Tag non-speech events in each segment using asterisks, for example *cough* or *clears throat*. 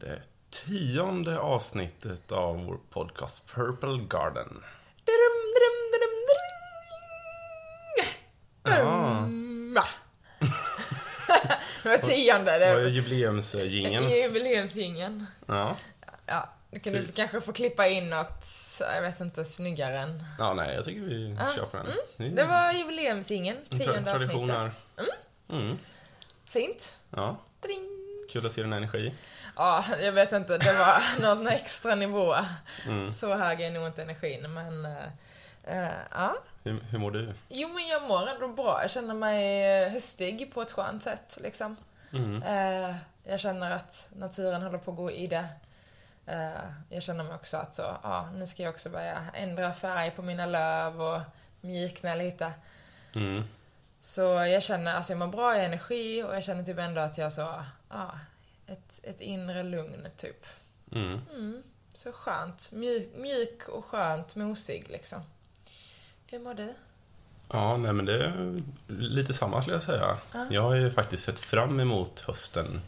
det tionde avsnittet av vår podcast Purple Garden. Ja, Mm, *laughs* det var tionde. det var Det jubileumsjingeln. jubileumsjingeln. Ja. Ja, du kan du kanske få klippa in något, jag vet inte, snyggare än... ja, nej, jag tycker vi kör på den. Mm. Det var jubileumsjingeln, En tra- tionde avsnittet. Mm. Fint. Ja, Dring. kul att se din energi. Ja, jag vet inte, det var *laughs* någon extra nivå. Mm. Så hög är nog inte energin, men... eh, ja. Hur, hur mår du? Jo, men jag mår ändå bra. Jag känner mig eh, höstig på ett skönt sätt, liksom. Mm. Eh, jag känner att naturen håller på att gå i det. Eh, jag känner mig också att så, ja, nu ska jag också börja ändra färg på mina löv och mjukna lite. Mm. Så jag känner, alltså jag mår bra i energi och jag känner typ ändå att jag så, ja, ett, ett inre lugn typ. Mm. Mm, så skönt. Mjuk, mjuk och skönt, mosig liksom. Hur mår du? Ja, nej men det är lite samma skulle jag säga. Ja. Jag har ju faktiskt sett fram emot hösten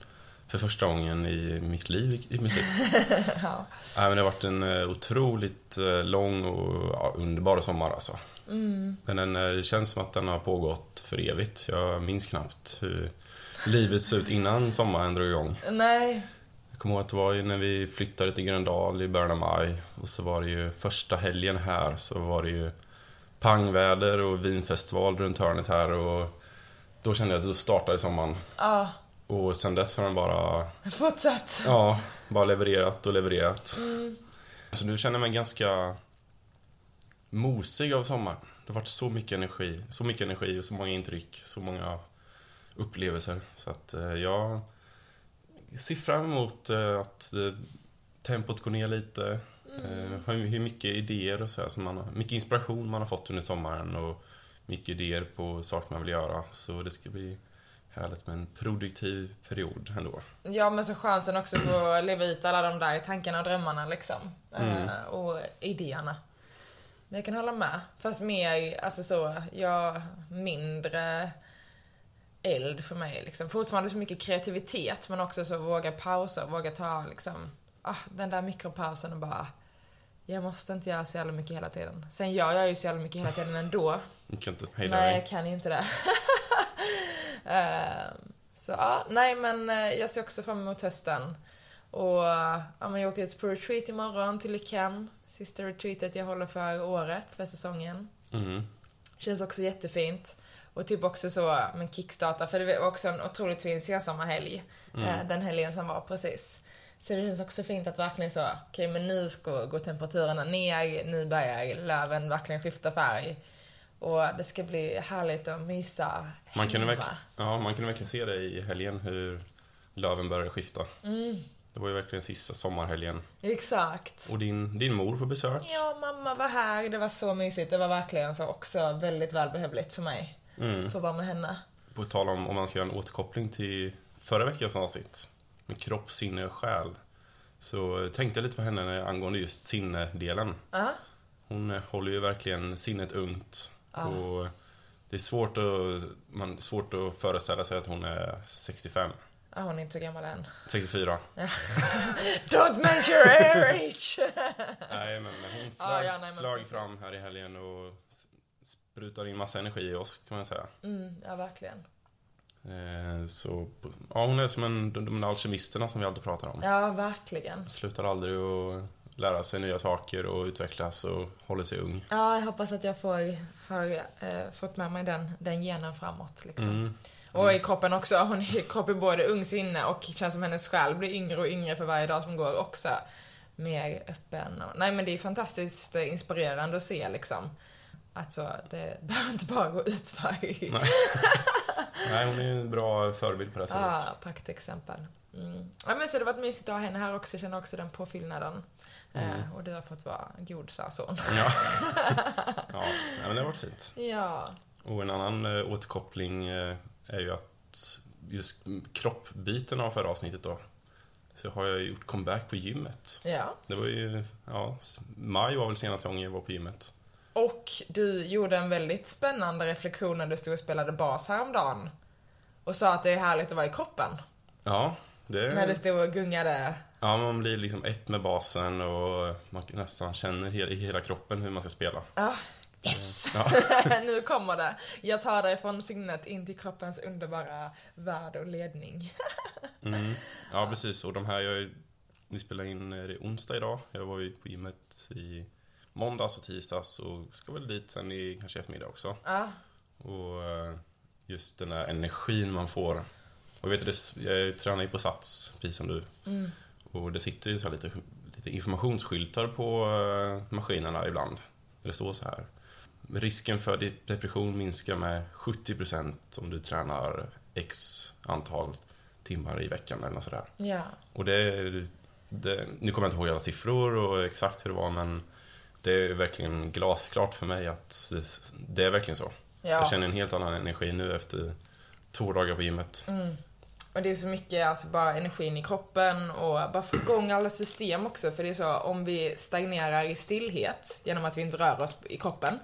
för första gången i mitt liv i princip. *laughs* ja. Nej, men det har varit en eh, otroligt eh, lång och ja, underbar sommar alltså. Mm. Men den, eh, det känns som att den har pågått för evigt. Jag minns knappt hur livet såg ut innan sommaren drog igång. Nej. Jag kommer ihåg att det var ju när vi flyttade till Gröndal i början av maj. Och så var det ju första helgen här så var det ju pangväder och vinfestival runt hörnet här. Och då kände jag att då startade sommaren. Ja, Och sen dess har den bara, *laughs* fortsatt. ja, bara levererat och levererat. Mm. Så nu känner jag mig ganska mosig av sommaren. Det har varit så mycket energi, så mycket energi och så många intryck, så många upplevelser. Så att eh, jag ser fram emot eh, att eh, tempot går ner lite. Eh, hur mycket idéer och så här, som man har, mycket inspiration man har fått under sommaren och mycket idéer på saker man vill göra. Så det ska bli härligt med en produktiv period ändå. Ja, men så chansen också att få *clears throat* leva ut alla de där tankarna och drömmarna liksom. Mm. Och idéerna. Men jag kan hålla med. Fast mer, alltså så, jag, mindre eld för mig liksom. Fortfarande så mycket kreativitet, men också så våga pausa, våga ta liksom, ah, den där mikropausen och bara, jag måste inte göra så jävla mycket hela tiden. Sen gör jag ju så jävla mycket hela tiden ändå. *laughs* Du kan inte hejda Nej, jag kan inte det. *laughs* Ehm, så ja, nej men eh, jag ser också fram emot hösten. Och ja, men jag åker ut på retreat imorgon till Lychem. Sista retreatet jag håller för året, för säsongen. Mm. Känns också jättefint. Och typ också så med kickstarta, för det var också en otroligt fin sensommarhelg. eh, Den helgen som var precis. Så det känns också fint att verkligen så, okej men nu ska gå temperaturerna ner, nu börjar löven verkligen skifta färg. Och det ska bli härligt att mysa Man kunde, hemma. verk- ja, man kunde verkligen se det i helgen hur löven började skifta. Mm, Det var ju verkligen sista sommarhelgen. exakt. Och din, din mor får besök. Ja, mamma var här, det var så mysigt. Det var verkligen så också väldigt välbehövligt för mig. Mm. Få vara med henne. På tal om om man ska göra en återkoppling till förra veckans avsnitt. Med kropp, sinne och själ. Så tänkte jag lite på henne angående just sinne-delen. Ja. Hon eh, håller ju verkligen sinnet ungt. Ja. Och det är svårt att, man, svårt att föreställa sig att hon är 65. Ja, hon är inte så gammal än. 64. *laughs* Don't mention your age! Nej, men hon Ja, flög, ja, nej, men flög fram här i helgen och sprutar in massa energi i oss, kan man säga. Mm, ja, verkligen. Eh, så, ja, hon är som en, de, de alkemisterna som vi alltid pratar om. Ja, verkligen. Slutar aldrig att lära sig nya saker och utvecklas och håller sig ung. Ja, jag hoppas att jag får, får eh, fått med mig den, den genen framåt. Liksom. Mm. Och i kroppen också. Hon är i kroppen både ung sinne och känns som hennes själ blir yngre och yngre för varje dag som går också. Mer öppen och, Nej men det är fantastiskt eh, inspirerande att se liksom. Att så, det behöver inte bara gå utför. Nej. *laughs* Nej, hon är en bra förebild på det här Ja, sättet. praktexempel. Mm. Ja, men så det har varit mysigt att ha henne här också. Jag känner också den påfyllnaden. Mm. Eh, och du har fått vara god svärson. Ja. ja, men det har varit fint. *laughs* ja. Och en annan eh, återkoppling eh, är ju att just kroppbiten av förra avsnittet då. Så har jag gjort comeback på gymmet. Ja. Det var ju, ja, maj var väl senaste gången jag var på gymmet. Och du gjorde en väldigt spännande reflektion när du stod och spelade bas häromdagen. och sa att det är härligt att vara i kroppen. Ja, det... När det stod och gungade. Ja, man blir liksom ett med basen och man nästan känner i hela kroppen hur man ska spela. Ja. Yes! Ja. *laughs* nu kommer det. Jag tar dig från sinnet in till kroppens underbara värld och ledning. *laughs* Mm. Ja, precis. Och de här, jag, vi spelar in eh, det är onsdag idag. Jag var ju på gymmet i måndags och tisdags och ska väl dit sen i kanske eftermiddag också. Ja. Och eh, just den där energin man får. Och jag vet det, jag tränar ju på Sats, precis som du. Mm. Och det sitter ju så lite, lite informationsskyltar på eh, maskinerna ibland. Där det står så här. Risken för depression minskar med 70% om du tränar X antal timmar i veckan eller något sådär. Ja. Och det, det, nu kommer jag inte ihåg alla siffror och exakt hur det var men det är verkligen glasklart för mig att det, är verkligen så. Ja. Jag känner en helt annan energi nu efter två dagar på gymmet. Mm. Och det är så mycket, alltså bara energin i kroppen och bara få igång alla system också. För det är så, om vi stagnerar i stillhet genom att vi inte rör oss i kroppen.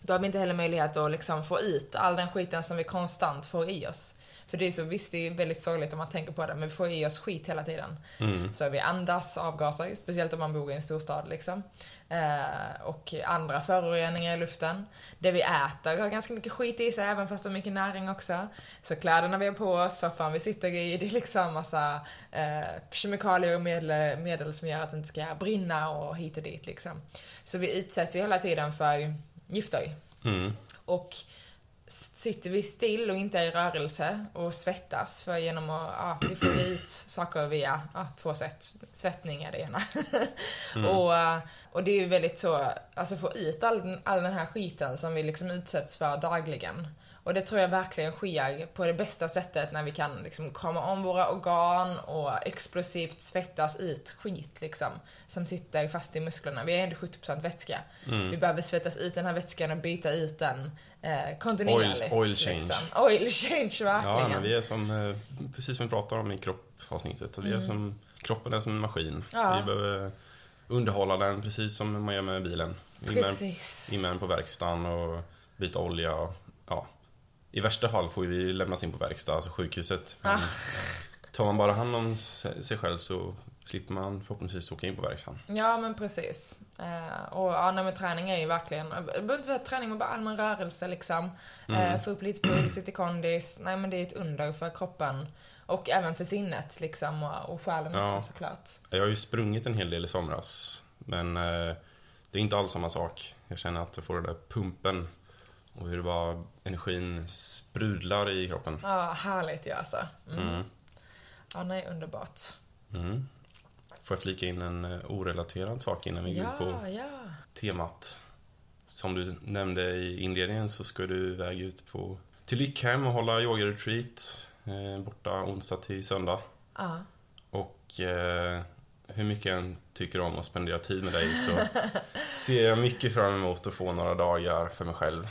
Då har vi inte heller möjlighet att liksom få ut all den skiten som vi konstant får i oss. För det är så, visst det är väldigt sorgligt om man tänker på det, men vi får i oss skit hela tiden. Mm. Så vi andas avgaser, speciellt om man bor i en storstad liksom. Eh, och andra föroreningar i luften. Det vi äter har ganska mycket skit i sig, även fast det har mycket näring också. Så kläderna vi har på oss, soffan vi sitter i, det är liksom massa eh, kemikalier och medel, medel som gör att det inte ska brinna och hit och dit liksom. Så vi utsätts ju hela tiden för gifter. Mm. Och sitter vi still och inte är i rörelse och svettas för genom att, ja, vi får ut saker via ja, två sätt. Svettning är det ena. *laughs* och, eh, och det är ju väldigt så, alltså få ut all, all den här skiten som vi liksom utsätts för dagligen. Och det tror jag verkligen sker på det bästa sättet när vi kan liksom komma om våra organ och explosivt svettas ut skit liksom. Som sitter fast i musklerna. Vi är ändå 70% vätska. Mm. Vi behöver svettas ut den här vätskan och byta ut den eh, kontinuerligt. Oil- oil change. Liksom. Oil change, Ja, verkligen. men vi är som, eh, precis som vi pratar om i kroppavsnittet, vi är som, kroppen är som en maskin. Mm. Ja. Vi behöver underhålla den precis som man gör med bilen. Precis. in med den på verkstaden och byta olja och, ja. I värsta fall får vi lämnas in på verkstad, alltså sjukhuset. Men Ah. tar man bara hand om sig själv så slipper man förhoppningsvis åka in på verkstaden. Ja, men precis. Eh, och ja, nej, men träning är ju verkligen, det behöver inte vara träning, men bara allmän rörelse liksom. Eh, få upp lite puls, lite kondis. Nej, men det är ett under för kroppen. Och även för sinnet liksom, och, och själen Ja. också såklart. Jag har ju sprungit en hel del i somras. Men eh, det är inte alls samma sak. Jag känner att jag får den där pumpen. Och hur det bara energin sprudlar i kroppen. Ja, härligt ju alltså. Mm. Mm. Ja, nej, underbart. Mm. Får jag flika in en eh, orelaterad sak innan vi går in på Ja, ja. temat? Som du nämnde i inledningen så ska du iväg ut på, till Lyckhem och hålla yoga-retreat. Eh, borta onsdag till söndag. Ja. Och eh, hur mycket jag än tycker om att spendera tid med dig så ser jag mycket fram emot att få några dagar för mig själv.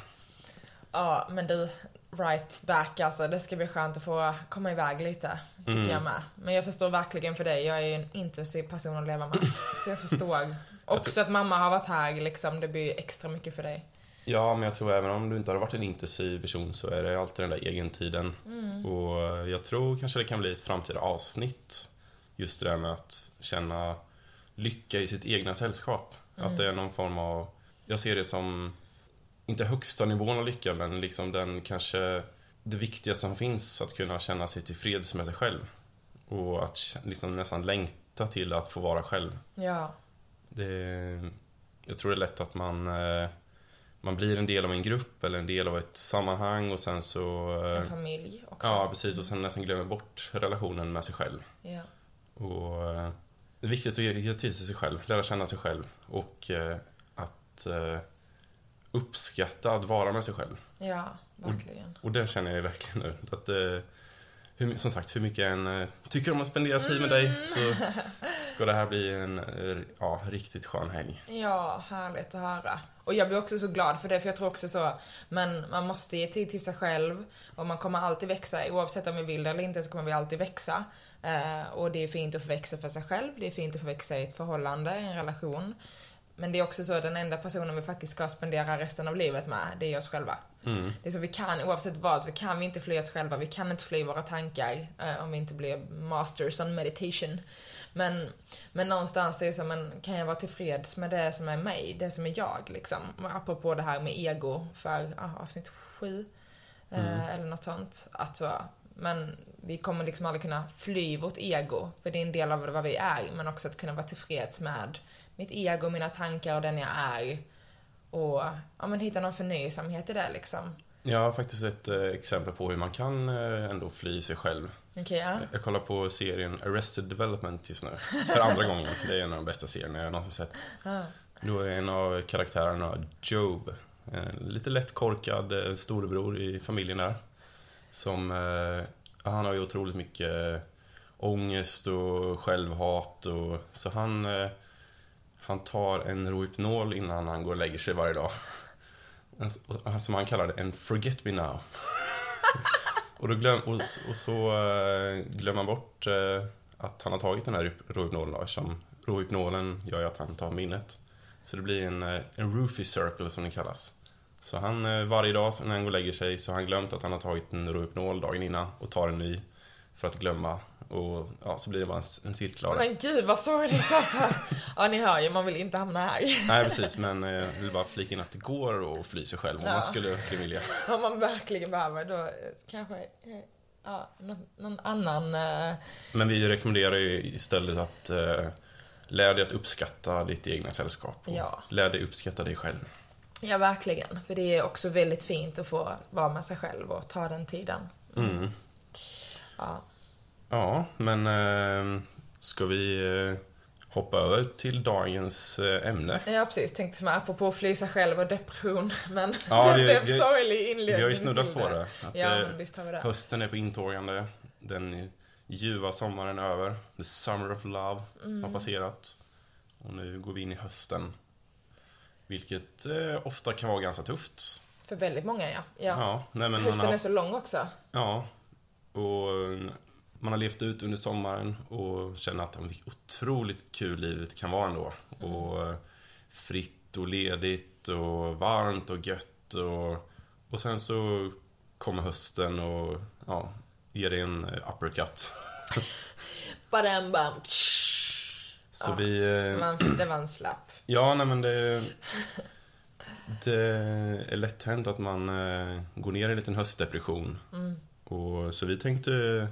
Ja, men du, right back alltså. Det ska bli skönt att få komma iväg lite, tycker Mm. jag med. Men jag förstår verkligen för dig. Jag är ju en intensiv person att leva med. *laughs* Så jag förstår. Också att mamma har varit här, liksom. Det blir extra mycket för dig. Ja, men jag tror även om du inte har varit en intensiv person så är det alltid den där egentiden. Och eh, jag tror kanske det kan bli ett framtida avsnitt. Just det där med att känna lycka i sitt egna sällskap. Att det är någon form av, jag ser det som, inte högsta nivån av lycka, men liksom den kanske, det viktigaste som finns, att kunna känna sig tillfreds med sig själv. Och att liksom nästan längta till att få vara själv. Ja. Det, jag tror det är lätt att man, eh, man blir en del av en grupp eller en del av ett sammanhang och sen så... eh, En familj också. Ja, precis. Och sen nästan glömmer bort relationen med sig själv. Ja. Och eh, det är viktigt att ge, tid till sig själv, lära känna sig själv och att uppskatta att vara med sig själv. Ja, verkligen. Och det känner jag verkligen nu. Att, eh, hur, som sagt, hur mycket jag än eh, tycker om att spendera tid med dig så ska det här bli en eh, ja, riktigt skön helg. Ja, härligt att höra. Och jag blir också så glad för det, för jag tror också så, men man måste ge tid till sig själv och man kommer alltid växa, oavsett om vi vill det eller inte så kommer vi alltid växa. Eh, och det är fint att få växa för sig själv, det är fint att få växa i ett förhållande, i en relation. Men det är också så, den enda personen vi faktiskt ska spendera resten av livet med, det är oss själva. Mm. Det är så, vi kan, oavsett vad, så kan vi inte fly oss själva, vi kan inte fly våra tankar eh, om vi inte blir masters on meditation. Men, men någonstans, det är som en, kan jag vara tillfreds med det som är mig, det som är jag liksom. Apropå det här med ego för ah, avsnitt sju, eh, eller något sånt. Att så, men vi kommer liksom aldrig kunna fly vårt ego, för det är en del av vad vi är, men också att kunna vara tillfreds med mitt ego, mina tankar och den jag är. Och ja, men hitta någon förnöjsamhet i det liksom. Jag har faktiskt ett eh, exempel på hur man kan eh, ändå fly sig själv. Okej, ja. Jag kollar på serien Arrested Development just nu. För andra gången. Det är en av de bästa serierna jag någonsin sett. Ja. Då är en av karaktärerna Job. En lite lätt korkad eh, storebror i familjen där. Som, eh, han har ju otroligt mycket eh, ångest och självhat och så han, eh, han tar en Rohypnol innan han går och lägger sig varje dag. Alltså, som han kallar det, en forget me now. *laughs* och, då glöm, och, och så eh, glömmer han bort eh, att han har tagit den här Rohypnolen då, eftersom Rohypnolen gör ju att han tar minnet. Så det blir en, eh, en roofie circle som det kallas. Så han, eh, varje dag när han går och lägger sig så har han glömt att han har tagit en Rohypnol dagen innan och tar en ny för att glömma. Och ja, så blir det bara en, en cirkel. Men gud vad sorgligt alltså. *laughs* Ja, ni hör ju, man vill inte hamna här. *laughs* Nej, precis. Men eh, jag vill bara flika in att det går att fly sig själv om Ja. man skulle vilja. *laughs* Om man verkligen behöver, då eh, kanske, ja, någon, någon annan... Men vi rekommenderar ju istället att eh, lär dig att uppskatta ditt egna sällskap. Och Ja. Lär dig uppskatta dig själv. Ja, verkligen. För det är också väldigt fint att få vara med sig själv och ta den tiden. Mm. Ja. Ja, men eh, ska vi eh, hoppa över till dagens eh, ämne? Ja, precis. Tänkte som apropå att fly sig själv och depression. *laughs* Men Ja, det blev *laughs* sorglig inledning Vi har ju snuddat på det. Att, Ja, men visst har vi det. Hösten är på intågande. Den ljuva sommaren är över. The summer of love Mm. har passerat. Och nu går vi in i hösten. Vilket eh, ofta kan vara ganska tufft. För väldigt många, ja. ja. Ja, nej, men Hösten har, är så lång också. ja. Och man har levt ut under sommaren och känner att vilket otroligt kul livet kan vara ändå. Och eh, fritt och ledigt och varmt och gött och, och sen så kommer hösten och ja, ger dig en eh, uppercut. Bara en bara... Så Ja. vi... eh, Man, det var en slapp. Ja, nej men det... Det är lätt hänt att man eh, går ner i en liten höstdepression. Mm. Och, så vi tänkte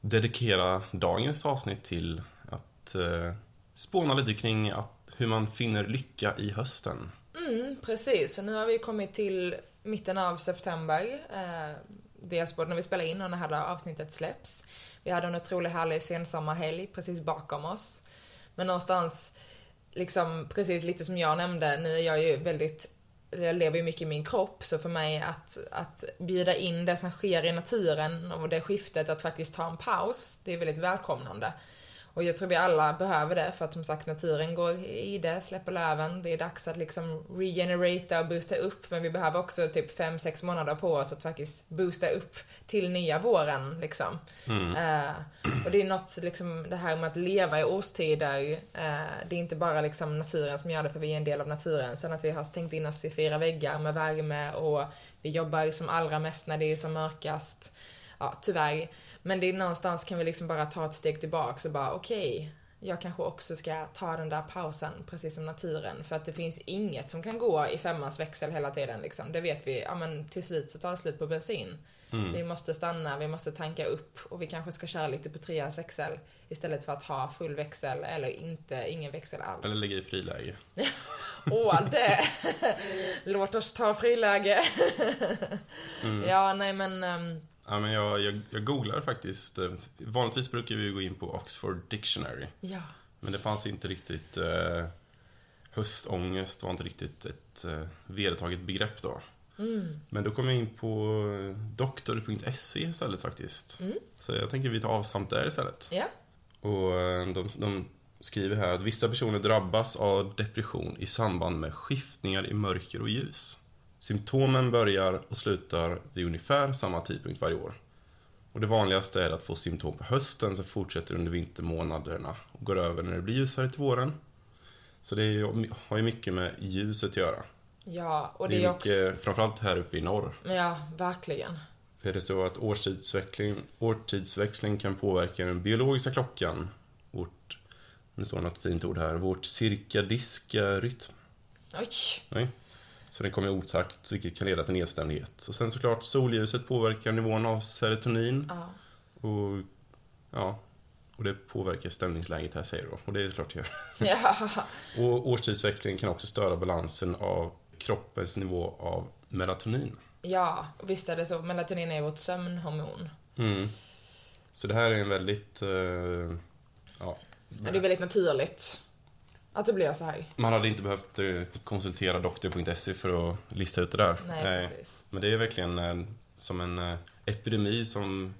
dedikera dagens avsnitt till att eh, spåna lite kring att, hur man finner lycka i hösten. Mm, precis. Så nu har vi kommit till mitten av september. Eh, dels både när vi spelar in och när det här avsnittet släpps. Vi hade en otroligt härlig sensommarhelg precis bakom oss. Men någonstans, liksom precis lite som jag nämnde, nu är jag ju väldigt jag lever ju mycket i min kropp, så för mig att, att bjuda in det som sker i naturen och det skiftet att faktiskt ta en paus, det är väldigt välkomnande. Och jag tror vi alla behöver det för att som sagt naturen går i det, släpper löven. Det är dags att liksom regenerata och boosta upp men vi behöver också typ 5-6 månader på oss att faktiskt boosta upp till nya våren liksom. Eh, och det är något liksom det här med att leva i årstider. Eh, det är inte bara liksom naturen som gör det för vi är en del av naturen. Sen att vi har stängt in oss i fyra väggar med värme och vi jobbar som allra mest när det är som mörkast. Ja, tyvärr. Men det är någonstans kan vi liksom bara ta ett steg tillbaka och bara okej, jag kanske också ska ta den där pausen, precis som naturen. För att det finns inget som kan gå i femmans växel hela tiden liksom. Det vet vi, ja men till slut så tar det slut på bensin. Vi måste stanna, vi måste tanka upp och vi kanske ska köra lite på treans växel istället för att ha full växel eller inte, ingen växel alls. Eller ligga i friläge. *laughs* Åh, det! *laughs* Låt oss ta friläge. Ja, nej men... ehm, Ja, men jag, jag, jag googlade faktiskt. eh, Vanligtvis brukar vi gå in på Oxford Dictionary. ja. Men det fanns inte riktigt... Eh, höstångest var inte riktigt ett eh, vedertaget begrepp då. Mm. Men då kom jag in på doktor.se istället faktiskt. Mm. Så jag tänker vi tar avstamp där istället. Ja. Och eh, de, de skriver här att vissa personer drabbas av depression i samband med skiftningar i mörker och ljus. Symptomen börjar och slutar vid ungefär samma tidpunkt varje år. Och det vanligaste är att få symptom på hösten som fortsätter under vintermånaderna och går över när det blir ljusare till våren. Så det ju- har ju mycket med ljuset att göra. Ja, och Det det är är också... mycket, framförallt här uppe i norr. Ja, verkligen. För det står att årstidsväxling, årtidsväxling kan påverka den biologiska klockan. Vårt, nu står något fint ord här, vårt cirkadiska rytm. Oj! Nej. Så den kommer i otakt, vilket kan leda till nedstämdhet. Och sen såklart soljuset påverkar nivån av serotonin. Ja. Och ja, och det påverkar stämningsläget här säger du. Och det är klart det. Ja. *laughs* Och årstidsväxling kan också störa balansen av kroppens nivå av melatonin. ja, visst är det så. Melatonin är vårt sömnhormon. Mm. Så det här är en väldigt, eh, ja, det är väldigt naturligt att det blir så här. man hade inte behövt eh, konsultera doktor.se för att lista ut det där. Nej, Eh, precis. Men det är verkligen eh, som en epidemi som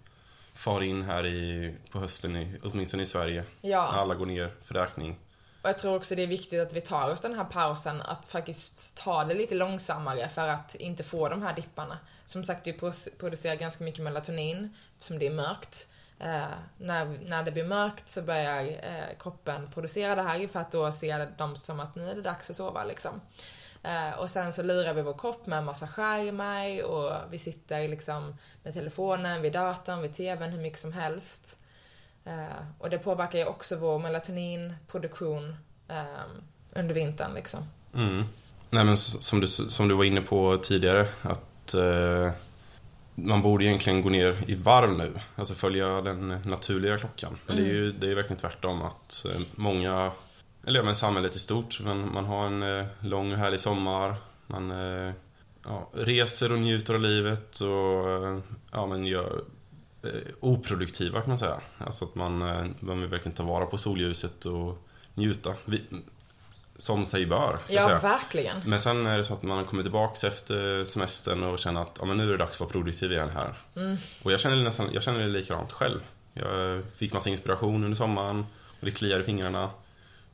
far in här i, på hösten, i, åtminstone i Sverige. Ja. Alla går ner för räkning. Och jag tror också det är viktigt att vi tar oss den här pausen, att faktiskt ta det lite långsammare för att inte få de här dipparna. Som sagt, vi pro- producerar ganska mycket melatonin, som det är mörkt. Eh, när, när det blir mörkt så börjar eh, kroppen producera det här för att då ser de som att nu är det dags att sova liksom. Eh, och sen så lurar vi vår kropp med en massa skärmar och vi sitter liksom med telefonen, vid datorn, vid tvn, hur mycket som helst. Eh, och det påverkar ju också vår melatoninproduktion eh, under vintern liksom. Mm. Nej men som du, som du var inne på tidigare att eh, man borde egentligen gå ner i varv nu. Alltså följa den naturliga klockan. Men det är ju det är verkligen tvärtom att eh, många, eller ja, men samhället i stort, man, man har en eh, lång och härlig sommar. Man eh, ja, reser och njuter av livet och ja, men gör oproduktiva kan man säga. Alltså att man, man vill verkligen ta vara på solljuset och njuta. Vi, som sig bör, Ja, säga. verkligen. Men sen är det så att man kommer tillbaks efter semestern och känner att ja, men nu är det dags att vara produktiv igen här. Mm. Och jag känner, nästan, jag känner det likadant själv. Jag fick massa inspiration under sommaren och det kliar i fingrarna.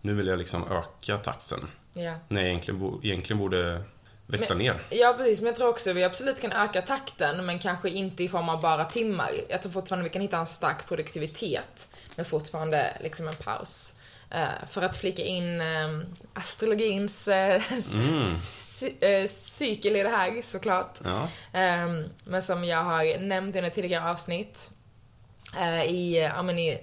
Nu vill jag liksom öka takten. Ja. När jag egentligen, bo, egentligen borde växla ner. ja, precis. Men jag tror också vi absolut kan öka takten, men kanske inte i form av bara timmar. Jag tror fortfarande vi kan hitta en stark produktivitet, men fortfarande liksom en paus. Eh, för att flika in eh, astrologins eh, cy- eh, cykel i det här, såklart. Ja. Ehm, men som jag har nämnt under tidigare avsnitt, i, ja, men i,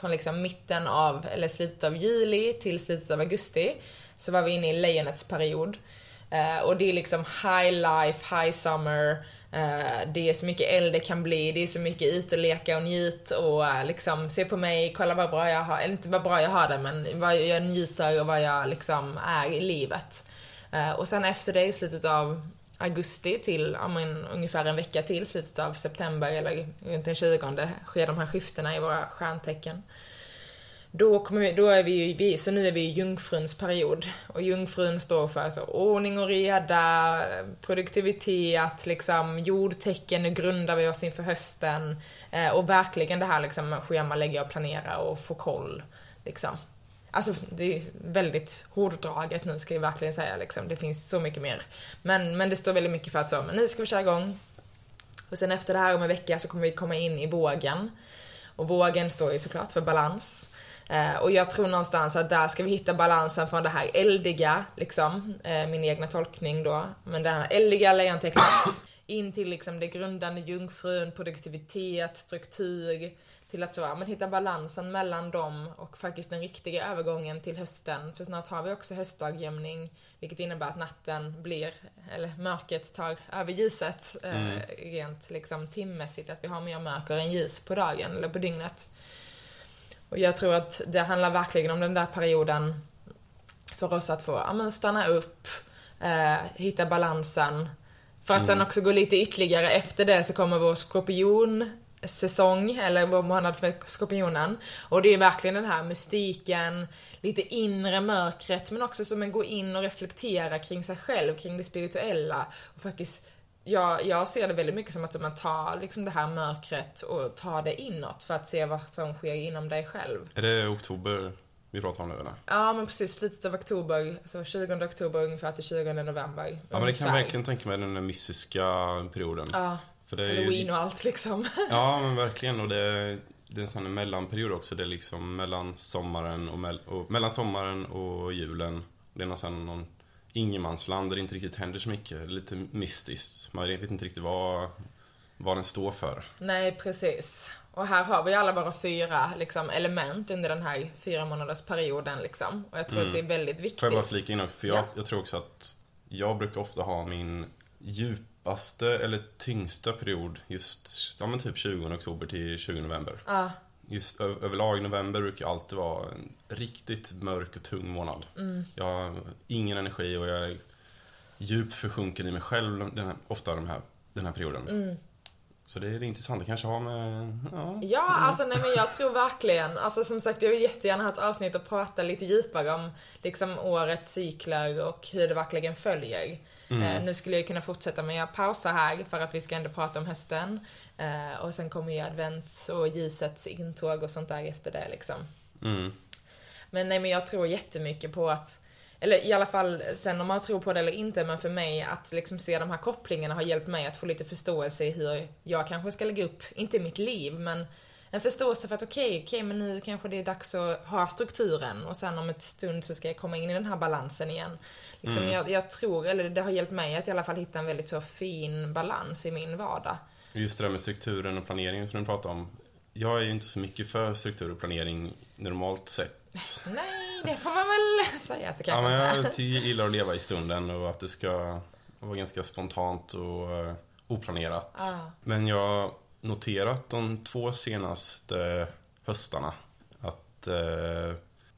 från liksom mitten av, eller slutet av juli till slutet av augusti, så var vi inne i lejonets period. Eh, och det är liksom high life, high summer, eh, det är så mycket eld det kan bli, det är så mycket ut och leka och njut och eh, liksom se på mig, kolla vad bra jag har, eller inte vad bra jag har det men vad jag njuter och vad jag liksom är i livet. Eh, och sen efter det, i slutet av augusti till ja, men, ungefär en vecka till, slutet av september eller runt den 20 sker de här skiftena i våra stjärntecken. Då, kommer vi, då är vi ju, vi, så nu är vi i jungfruns period. Och jungfrun står för så, ordning och reda, produktivitet, liksom jordtecken, nu grundar vi oss inför hösten. Eh, och verkligen det här liksom schemalägga och planera och få koll. Liksom. Alltså det är väldigt hårdraget nu ska jag verkligen säga liksom. Det finns så mycket mer. Men, men det står väldigt mycket för att så, men nu ska vi köra igång. Och sen efter det här om en vecka så kommer vi komma in i vågen. Och vågen står ju såklart för balans. Eh, och jag tror någonstans att där ska vi hitta balansen från det här eldiga, liksom, eh, min egna tolkning då, men det här eldiga lejontecknet in till liksom det grundande jungfrun, produktivitet, struktur, till att så, ja, men hitta balansen mellan dem och faktiskt den riktiga övergången till hösten. För snart har vi också höstdagjämning, vilket innebär att natten blir, eller mörkret tar över ljuset, eh, rent liksom timmässigt, att vi har mer mörker än ljus på dagen eller på dygnet. Och jag tror att det handlar verkligen om den där perioden för oss att få ja, men stanna upp, eh, hitta balansen. För att sen också gå lite ytterligare efter det så kommer vår skorpionsäsong, eller vår månad för skorpionen. Och det är verkligen den här mystiken, lite inre mörkret, men också som en gå in och reflektera kring sig själv, kring det spirituella. Och faktiskt jag, jag ser det väldigt mycket som att man tar liksom det här mörkret och tar det inåt för att se vad som sker inom dig själv. Är det oktober vi pratar om nu eller? Ja, men precis. Slutet av oktober, så 20 oktober ungefär till 20 november. Ja men det kan jag verkligen tänka mig den där mystiska perioden. Ja, För det är ju halloween och allt liksom. *laughs* Ja, men verkligen. Och det, det är en sån här mellanperiod också. Det är liksom mellan sommaren och, mell- och, mellan sommaren och julen. Det är någon, någon ingenmansland där det inte riktigt händer så mycket. Lite mystiskt. Man vet inte riktigt vad, vad den står för. Nej, precis. Och här har vi alla våra fyra liksom, element under den här fyra månaders perioden liksom. Och jag tror Mm. att det är väldigt viktigt. Får jag bara flika in också? För jag, Ja. jag tror också att jag brukar ofta ha min djupaste eller tyngsta period just, ja men typ 20 oktober till 20 november. Ja, Just överlag november brukar alltid vara en riktigt mörk och tung månad. mm, Jag har ingen energi och jag är djupt försjunken i mig själv den här, ofta den här, den här perioden. mm. Så det är intressant, det kanske har med, ja, Ja, alltså nej men jag tror verkligen, alltså som sagt jag vill jättegärna ha ett avsnitt och prata lite djupare om liksom årets cykler och hur det verkligen följer. Eh, nu skulle jag kunna fortsätta men jag pausar här för att vi ska ändå prata om hösten. Eh, och sen kommer ju advents och ljusets intåg och sånt där efter det liksom. mm, Men nej men jag tror jättemycket på att eller i alla fall sen om man tror på det eller inte, men för mig att liksom se de här kopplingarna har hjälpt mig att få lite förståelse i hur jag kanske ska lägga upp, inte mitt liv, men en förståelse för att okej, okej, men nu kanske det är dags att ha strukturen och sen om ett stund så ska jag komma in i den här balansen igen. Liksom Mm. jag, jag tror, eller det har hjälpt mig att i alla fall hitta en väldigt så fin balans i min vardag. Just det där med strukturen och planeringen som du pratar om. Jag är ju inte så mycket för struktur och planering normalt sett. *laughs* Nej, det får man väl *laughs* säga att Ja, kanske men inte jag gillar att leva i stunden och att det ska vara ganska spontant och eh, oplanerat. Ja. Men jag har noterat de två senaste höstarna att eh,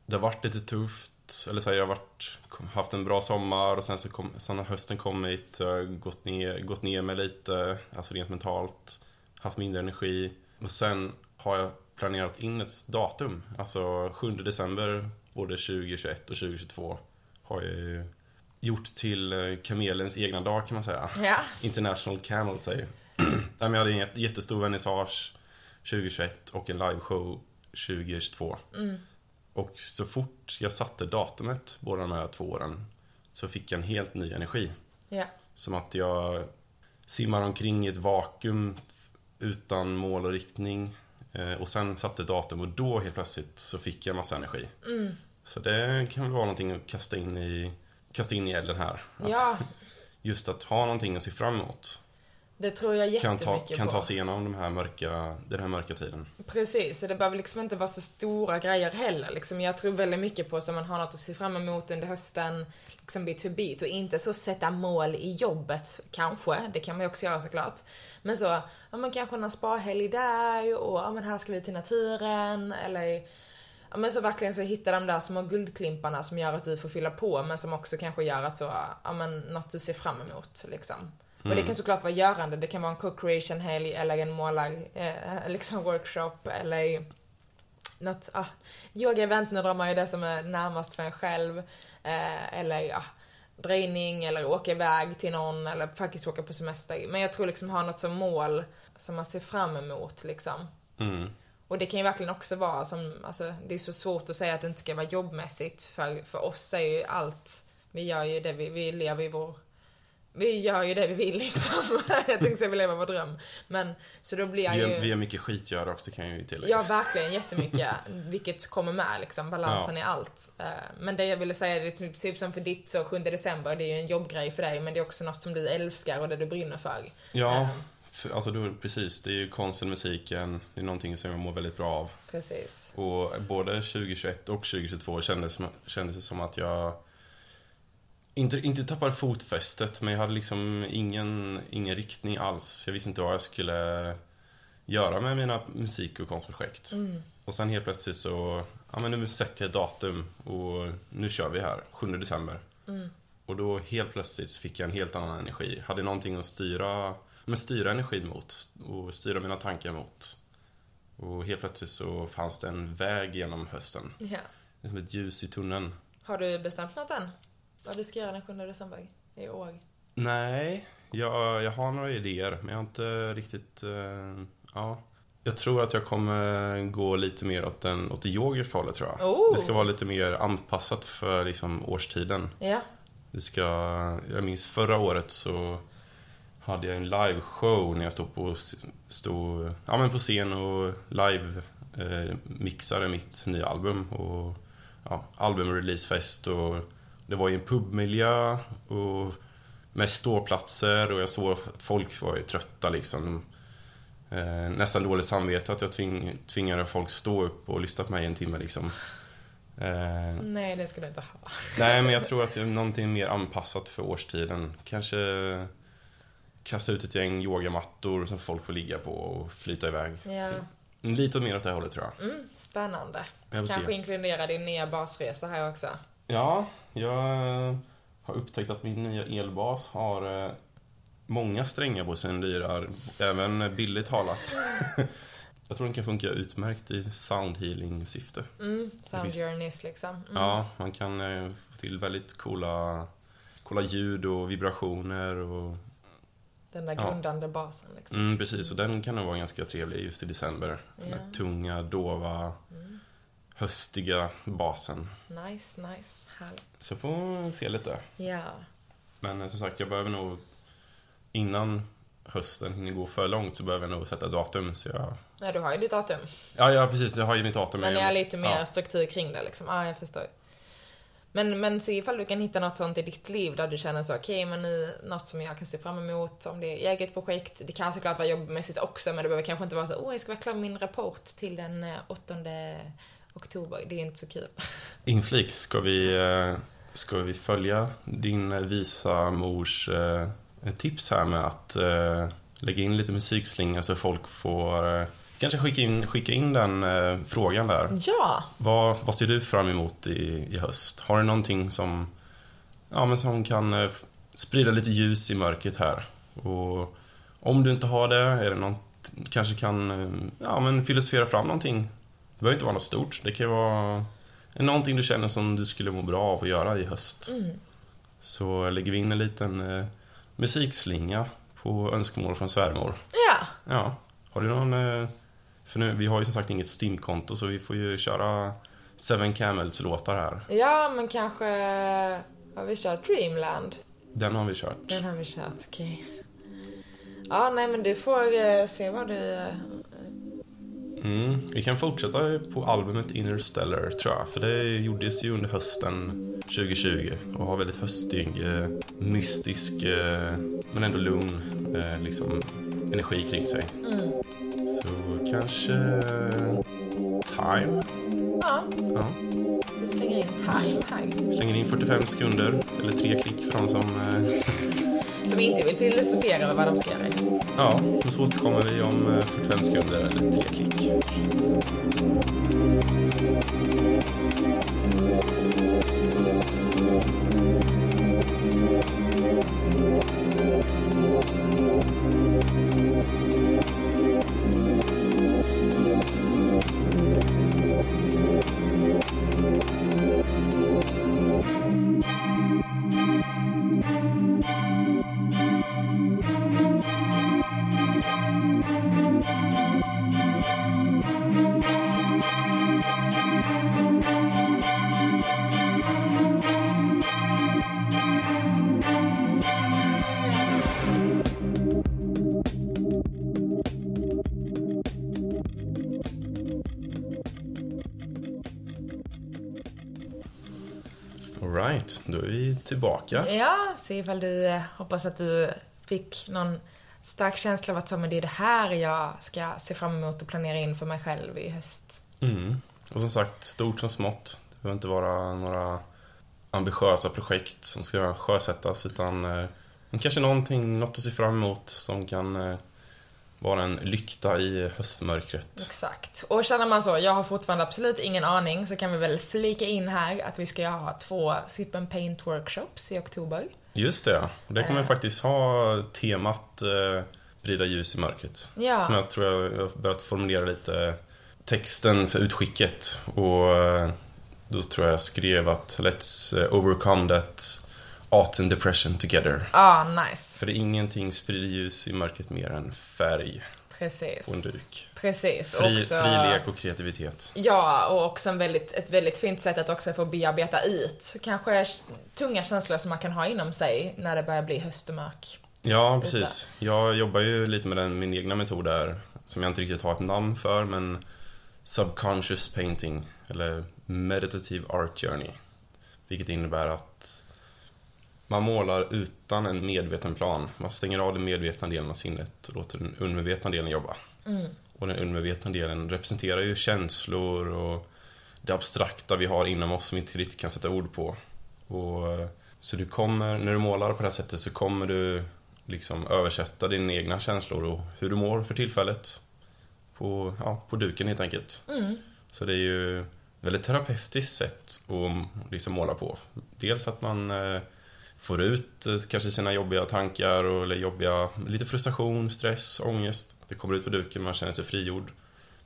det har varit lite tufft. Eller så här, jag har varit, haft en bra sommar och sen så kom, sen har hösten kommit. Gått ner, gått ner mig lite, alltså rent mentalt. Haft mindre energi. Och sen har jag planerat in ett datum. Alltså 7 december både 2021 och 2022 har jag ju gjort till eh, kamelens egna dag kan man säga. Ja, International Camel *clears throat* men jag hade en jätte- jättestor vernissage 2021 och en liveshow 2022. mm, Och så fort jag satte datumet båda de här två åren så fick jag en helt ny energi. ja, Som att jag simmar omkring i ett vakuum utan mål och riktning. Eh, Och sen satte datum och då helt plötsligt så fick jag massa energi. mm. Så det kan väl vara någonting att kasta in i, kasta in i elden här. Att ja, Just att ha någonting att se fram emot. Det tror jag kan ta, jättemycket kan på. ta sig igenom de här mörka, den här mörka tiden. Precis, så det behöver liksom inte vara så stora grejer heller. Liksom, jag tror väldigt mycket på att man har något att se fram emot under hösten, liksom bit för bit. Och inte så sätta mål i jobbet, kanske. Det kan man ju också göra såklart. Men så, ja men kanske någon spahelg där och ja men här ska vi till naturen. Eller, ja men så verkligen så hitta de där små guldklimparna som gör att du får fylla på, men som också kanske gör att så, ja men något du ser fram emot liksom. Och det kan såklart vara görande, det kan vara en co-creation-helg eller en målar, eh, *laughs* liksom workshop eller något, ah, yoga-event, nu drar man ju det som är närmast för en själv. Eh, eller ja, drejning eller åka iväg till någon eller faktiskt åka på semester. Men jag tror liksom ha något som mål som man ser fram emot liksom. Mm. Och det kan ju verkligen också vara som, alltså det är så svårt att säga att det inte ska vara jobbmässigt för, för oss är ju allt, vi gör ju det vi, vi lever i vår vi gör ju det vi vill liksom. *laughs* jag tänkte säga vi lever vår dröm. Men så då blir jag ju... vi har mycket skitgöra också kan jag ju tillägga. Ja, verkligen jättemycket. *laughs* Vilket kommer med liksom, balansen i allt. Eh, Men det jag ville säga, det är typ, typ som för ditt så 7 december, det är ju en jobbgrej för dig, men det är också något som du älskar och det du brinner för. Ja, Eh, för, alltså då, precis. Det är ju konsten, musiken. Det är någonting som jag mår väldigt bra av. Precis. Och både 2021 och 2022 kändes, kändes det som att jag inte, inte tappade fotfästet, men jag hade liksom ingen, ingen riktning alls. Jag visste inte vad jag skulle göra med mina musik och konstprojekt. Mm. Och sen helt plötsligt så, ja men nu sätter jag datum och nu kör vi här, 7 december. Mm. Och då helt plötsligt fick jag en helt annan energi. Hade någonting att styra, men styra energin mot och styra mina tankar mot. Och helt plötsligt så fanns det en väg genom hösten. Är som ett ljus i tunneln. Har du bestämt något än? Vad du ska göra den 7 december i år? Nej, jag, jag har några idéer, men jag har inte riktigt... Eh, ja. Jag tror att jag kommer gå lite mer åt, den, åt det yogiska hållet, tror jag. Oh. Det ska vara lite mer anpassat för liksom, årstiden. Ja. Det ska, jag minns förra året så hade jag en liveshow när jag stod på, stod, ja, men på scen och live eh, mixade mitt nya album. Och, ja, albumreleasefest och det var i en pubmiljö och med ståplatser och jag såg att folk var ju trötta liksom. Eh, nästan dåligt samvete att jag tving, tvingade folk stå upp och lyssna på mig en timme liksom. Eh, Nej, det ska du inte ha. Nej, men jag tror att det är någonting mer anpassat för årstiden. Kanske kasta ut ett gäng yogamattor som folk får ligga på och flyta iväg. Ja. Lite mer åt det hållet tror jag. Mm, spännande. Kanske se. inkludera din nya basresa här också. Ja, jag har upptäckt att min nya elbas har eh, många strängar på sin lyra, även billigt talat. *laughs* jag tror den kan funka utmärkt i soundhealing syfte Mm, sound journeys liksom. Mm. Ja, man kan eh, få till väldigt coola, coola ljud och vibrationer och den där grundande ja. basen liksom. Mm, precis, och den kan nog vara ganska trevlig just i december. Den där tunga, dova, mm. Höstiga basen. Nice, nice. Härligt. Så får vi se lite. Ja. Men eh, som sagt, jag behöver nog innan hösten hinner gå för långt så behöver jag nog sätta datum. Så jag... Nej, du har ju ditt datum. Ja, ja precis. Jag har ju mitt datum. Men jag har lite mer ja. struktur kring det liksom. Ja, jag förstår. Men, men se ifall du kan hitta något sånt i ditt liv där du känner så, okej, okay, men nu, något som jag kan se fram emot, om det är eget projekt. Det kan såklart vara jobbmässigt också, men det behöver kanske inte vara så, åh, jag ska vara klar med min rapport till den 8 eh, oktober. Det är inte så kul. *laughs* Inflik, ska vi, eh, ska vi följa din visa mors eh, tips här med att lägga in lite musikslinga så folk får kanske skicka in, skicka in den eh, frågan där. Ja. Vad, vad ser du fram emot i, i höst? Har du någonting som, ja, men som kan eh, sprida lite ljus i mörkret här? Och om du inte har det, är det något, kanske kan eh, ja, men filosofera fram någonting. Det behöver inte vara något stort. Det kan vara någonting du känner som du skulle må bra av att göra i höst. Mm. Så lägger vi in en liten eh, musikslinga på önskemål från svärmor. Ja. Ja. Har du någon eh, för nu, vi har ju som sagt inget Steam-konto så vi får ju köra Seven Camels-låtar här. Ja, men kanske har vi kört Dreamland? Den har vi kört. Den har vi kört, okej. Okay. Ja, nej men du får eh, se vad du... Eh, mm, vi kan fortsätta på albumet Interstellar tror jag. För det gjordes ju under hösten 2020 och har väldigt höstig, eh, mystisk men ändå lugn liksom, energi kring sig. Mm. Så kanske time. Ja. ja. Vi slänger in time här. Slänger in 45 sekunder, eller tre klick för de som... Eh... som inte vill filosofera över vad de ska göra just. Ja, och så återkommer vi om 45 eh, sekunder eller tre klick. Alright, tillbaka. Ja, se ifall du eh, hoppas att du fick någon stark känsla av att så, men det är det här jag ska se fram emot och planera in för mig själv i höst. Mm. Och som sagt, stort som smått. Det behöver inte vara några ambitiösa projekt som ska sjösättas utan eh, kanske någonting, något att se fram emot som kan eh, vara en lykta i höstmörkret. Exakt. Och känner man så, jag har fortfarande absolut ingen aning, så kan vi väl flika in här att vi ska ha två Sip and Paint workshops i oktober. Just det, det kommer äh. faktiskt ha temat eh, Sprida ljus i mörkret. Ja. Som jag tror jag har börjat formulera lite texten för utskicket. Och eh, då tror jag jag skrev att Let's eh, overcome that Autumn Depression Together. Ah, nice. För ingenting sprider ljus i mörkret mer än färg. Precis. På en duk. Precis. Fri, också, fri lek och kreativitet. Ja, och också en väldigt, ett väldigt fint sätt att också få bearbeta ut kanske tunga känslor som man kan ha inom sig när det börjar bli höst och mörk. Ja, precis. Jag jobbar ju lite med den, min egna metod där, som jag inte riktigt har ett namn för, men Subconscious Painting, eller Meditative Art Journey. Vilket innebär att man målar utan en medveten plan. Man stänger av den medvetna delen av sinnet och låter den undermedvetna delen jobba. Mm. Och den undermedvetna delen representerar ju känslor och det abstrakta vi har inom oss som vi inte riktigt kan sätta ord på. Och, så du kommer, när du målar på det här sättet så kommer du liksom översätta dina egna känslor och hur du mår för tillfället på, ja, på duken helt enkelt. Mm. Så det är ju ett väldigt terapeutiskt sätt att liksom måla på. Dels att man eh, får ut eh, kanske sina jobbiga tankar och, eller jobbiga, lite frustration, stress, ångest. Det kommer ut på duken, man känner sig frigjord.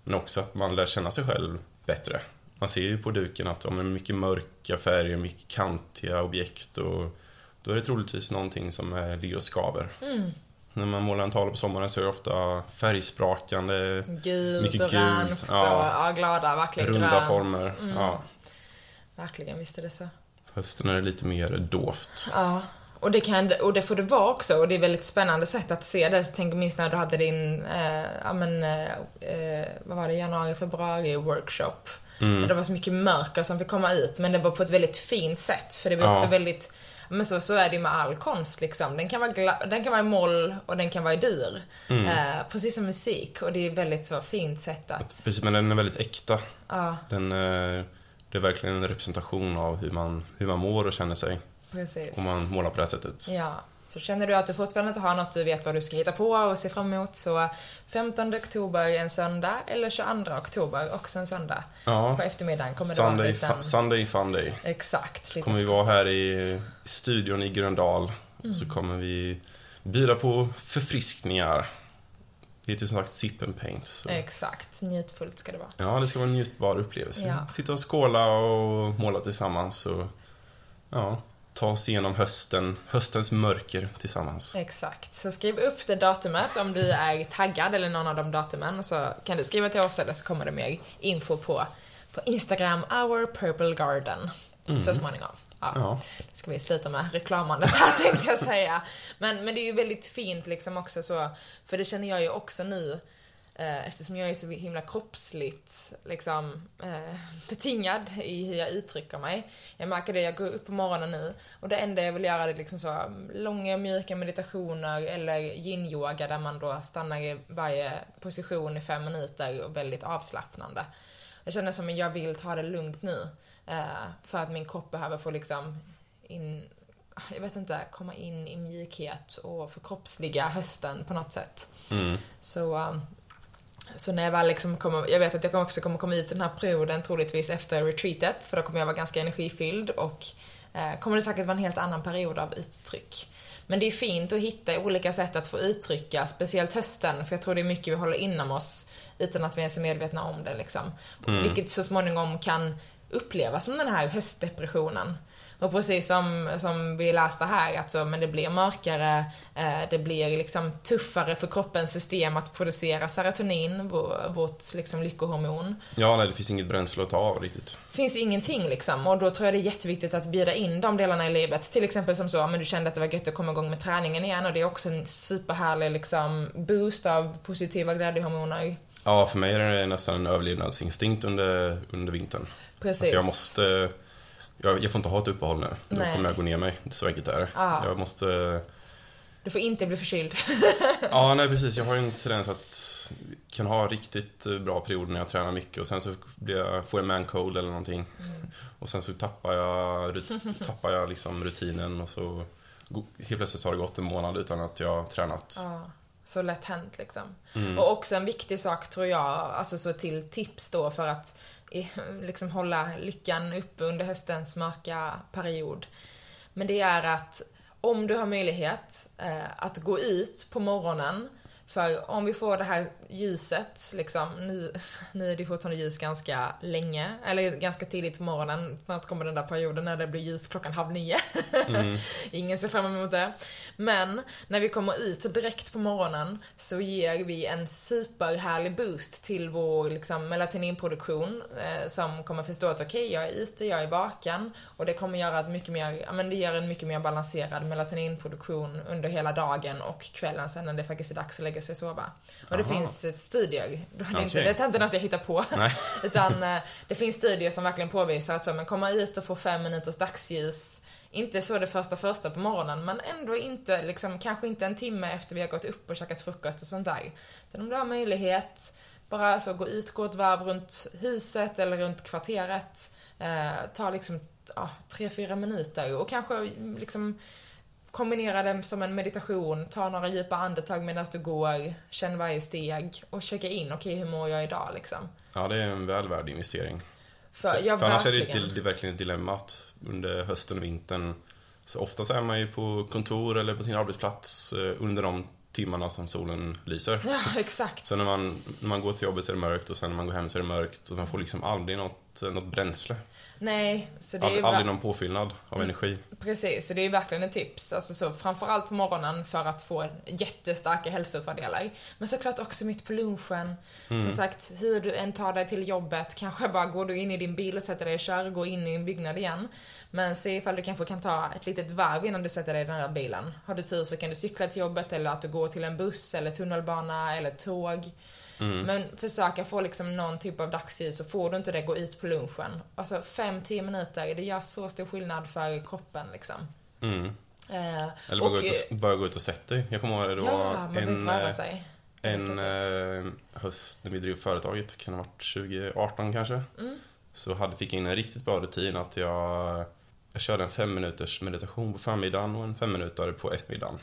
Men också att man lär känna sig själv bättre. Man ser ju på duken att de är mycket mörka färger, mycket kantiga objekt och då är det troligtvis någonting som är, ligger och skaver. Mm. När man målar en tavla på sommaren så är det ofta färgsprakande, Gult, Mycket orange gult, och ja. ja, glada, verkligen runda grönt. former. Mm. Ja. Verkligen, visst är det så. Hösten är det lite mer dovt. Ja. Och det, kan, och det får det vara också och det är ett väldigt spännande sätt att se det. Så tänk minst när du hade din, eh, ja men, eh, eh, vad var det, januari, februari workshop. Mm. Det var så mycket mörker som fick komma ut men det var på ett väldigt fint sätt. För det var Ja. också väldigt, men så, så är det ju med all konst liksom. Den kan vara, gla, den kan vara i moll och den kan vara i dur. Mm. Eh, precis som musik och det är väldigt så fint sätt att, Precis, men den är väldigt äkta. ja Den, eh, det är verkligen en representation av hur man, hur man mår och känner sig precis. om man målar på det här sättet. Ja, så känner du att du fortfarande inte har något du vet vad du ska hitta på och se fram emot så 15 oktober en söndag eller 22 oktober också en söndag. Ja, På eftermiddagen kommer det Sunday, liten... fa- Sunday Fun Day. Exakt. Så liten kommer vi vara här i studion i Gröndal. Och så kommer vi bjuda på förfriskningar. Det heter ju som sagt Sip and Paint. Så. Exakt, njutfullt ska det vara. Ja, det ska vara en njutbar upplevelse. Ja. Sitta och skåla och måla tillsammans och ja, ta oss igenom hösten, höstens mörker tillsammans. Exakt. Så skriv upp det datumet om du är taggad eller någon av de datumen så kan du skriva till oss eller så kommer det mer info på, på Instagram, our purple garden. Så småningom. Ja. Ja. Nu ska vi sluta med reklamandet här *laughs* tänkte jag säga. Men, men det är ju väldigt fint liksom också så, för det känner jag ju också nu eh, eftersom jag är så himla kroppsligt liksom eh, betingad i hur jag uttrycker mig. Jag märker det, jag går upp på morgonen nu och det enda jag vill göra är liksom så långa mjuka meditationer eller yin-yoga där man då stannar i varje position i fem minuter och väldigt avslappnande. Jag känner som att jag vill ta det lugnt nu. Eh, för att min kropp behöver få liksom in, jag vet inte, komma in i mjukhet och förkroppsliga hösten på något sätt. Mm. Så, um, så när jag väl liksom kommer, jag vet att jag också kommer komma ut den här perioden troligtvis efter retreatet, för då kommer jag vara ganska energifylld och eh, kommer det säkert vara en helt annan period av uttryck. Men det är fint att hitta olika sätt att få uttrycka, speciellt hösten, för jag tror det är mycket vi håller inom oss utan att vi ens är medvetna om det liksom. Vilket så småningom kan upplevas som den här höstdepressionen. Och precis som, som vi läste här, att så, men det blir mörkare, eh, det blir liksom tuffare för kroppens system att producera serotonin, vår, vårt liksom lyckohormon. Ja, nej, det finns inget bränsle att ta av riktigt. finns ingenting liksom och då tror jag det är jätteviktigt att bjuda in de delarna i livet. Till exempel som så, men du kände att det var gött att komma igång med träningen igen och det är också en superhärlig liksom boost av positiva glädjehormoner. Ja, för mig är det nästan en överlevnadsinstinkt under, under vintern. Precis. Alltså jag måste... Jag, jag får inte ha ett uppehåll nu. Då Nej. kommer jag gå ner mig. Så enkelt är det. Ja. Jag måste... Du får inte bli förkyld. *laughs* Ja, nej precis. Jag har ju en tendens att kan ha riktigt eh, bra perioder när jag tränar mycket och sen så blir jag, får jag man cold eller någonting. Mm. Och sen så tappar jag, *laughs* tappar jag liksom rutinen och så helt plötsligt har det gått en månad utan att jag har tränat. Ja, så lätt hänt liksom. Mm. Och också en viktig sak tror jag, alltså så till tips då för att *laughs* liksom hålla lyckan uppe under höstens mörka period. Men det är att om du har möjlighet eh, att gå ut på morgonen för om vi får det här ljuset, liksom, nu, *laughs* nu är det fortfarande ljus ganska länge, eller ganska tidigt på morgonen. Snart kommer den där perioden när det blir ljus klockan halv nio. *laughs* Ingen ser fram emot det. Men när vi kommer ut direkt på morgonen så ger vi en superhärlig boost till vår liksom, melatoninproduktion eh, som kommer förstå att okej, jag är ute, jag är vaken och det kommer göra ett mycket mer, ja, men det ger en mycket mer balanserad melatoninproduktion under hela dagen och kvällen sen när det faktiskt är dags att lägga lägger sig och sova. Och det Aha. finns studier, det är, inte, det är inte något jag hittar på. *laughs* Utan eh, det finns studier som verkligen påvisar att så, men komma ut och få fem minuters dagsljus, inte så det första första på morgonen, men ändå inte, liksom, kanske inte en timme efter vi har gått upp och käkat frukost och sånt där. Utan om du har möjlighet, bara så gå ut, gå ett varv runt huset eller runt kvarteret, eh, ta liksom ja, tre, fyra minuter och kanske liksom kombinera det som en meditation, ta några djupa andetag medan du går, känn varje steg och checka in, okej hur mår jag idag liksom. Ja, det är en väl värd investering. För, ja, För annars är det, ett- det är verkligen ett dilemma att under hösten och vintern så ofta så är man ju på kontor eller på sin arbetsplats eh, under de timmarna som solen lyser. Ja, *laughs* exakt. Så när man, när man går till jobbet så är det mörkt och sen när man går hem så är det mörkt och man får liksom aldrig något, något bränsle. Nej, så det är ju Aldrig, någon påfyllnad av energi. Precis, så det är verkligen ett tips. Alltså så, framförallt på morgonen för att få jättestarka hälsofördelar. Men såklart också mitt på lunchen. Som sagt, hur du än tar dig till jobbet, kanske bara går du in i din bil och sätter dig och kör, går in i en byggnad igen. Men se ifall du kanske kan ta ett litet varv innan du sätter dig i den här bilen. Har du tur så kan du cykla till jobbet eller att du går till en buss eller tunnelbana eller tåg. Men försöka få liksom någon typ av dagsljus så får du inte det, gå ut på lunchen. Alltså 5-10 minuter, det gör så stor skillnad för kroppen liksom. Mm. Eh, Eller bara, och, gå ut och, bara gå ut och sätta dig. Jag kommer ihåg det Ja, var man en, röra eh, sig. det en eh, höst när vi drev företaget, kan det ha varit 2018 kanske? Mm. Så hade, fick jag in en riktigt bra rutin att jag, jag körde en fem minuters meditation på förmiddagen och en fem minuter på eftermiddagen.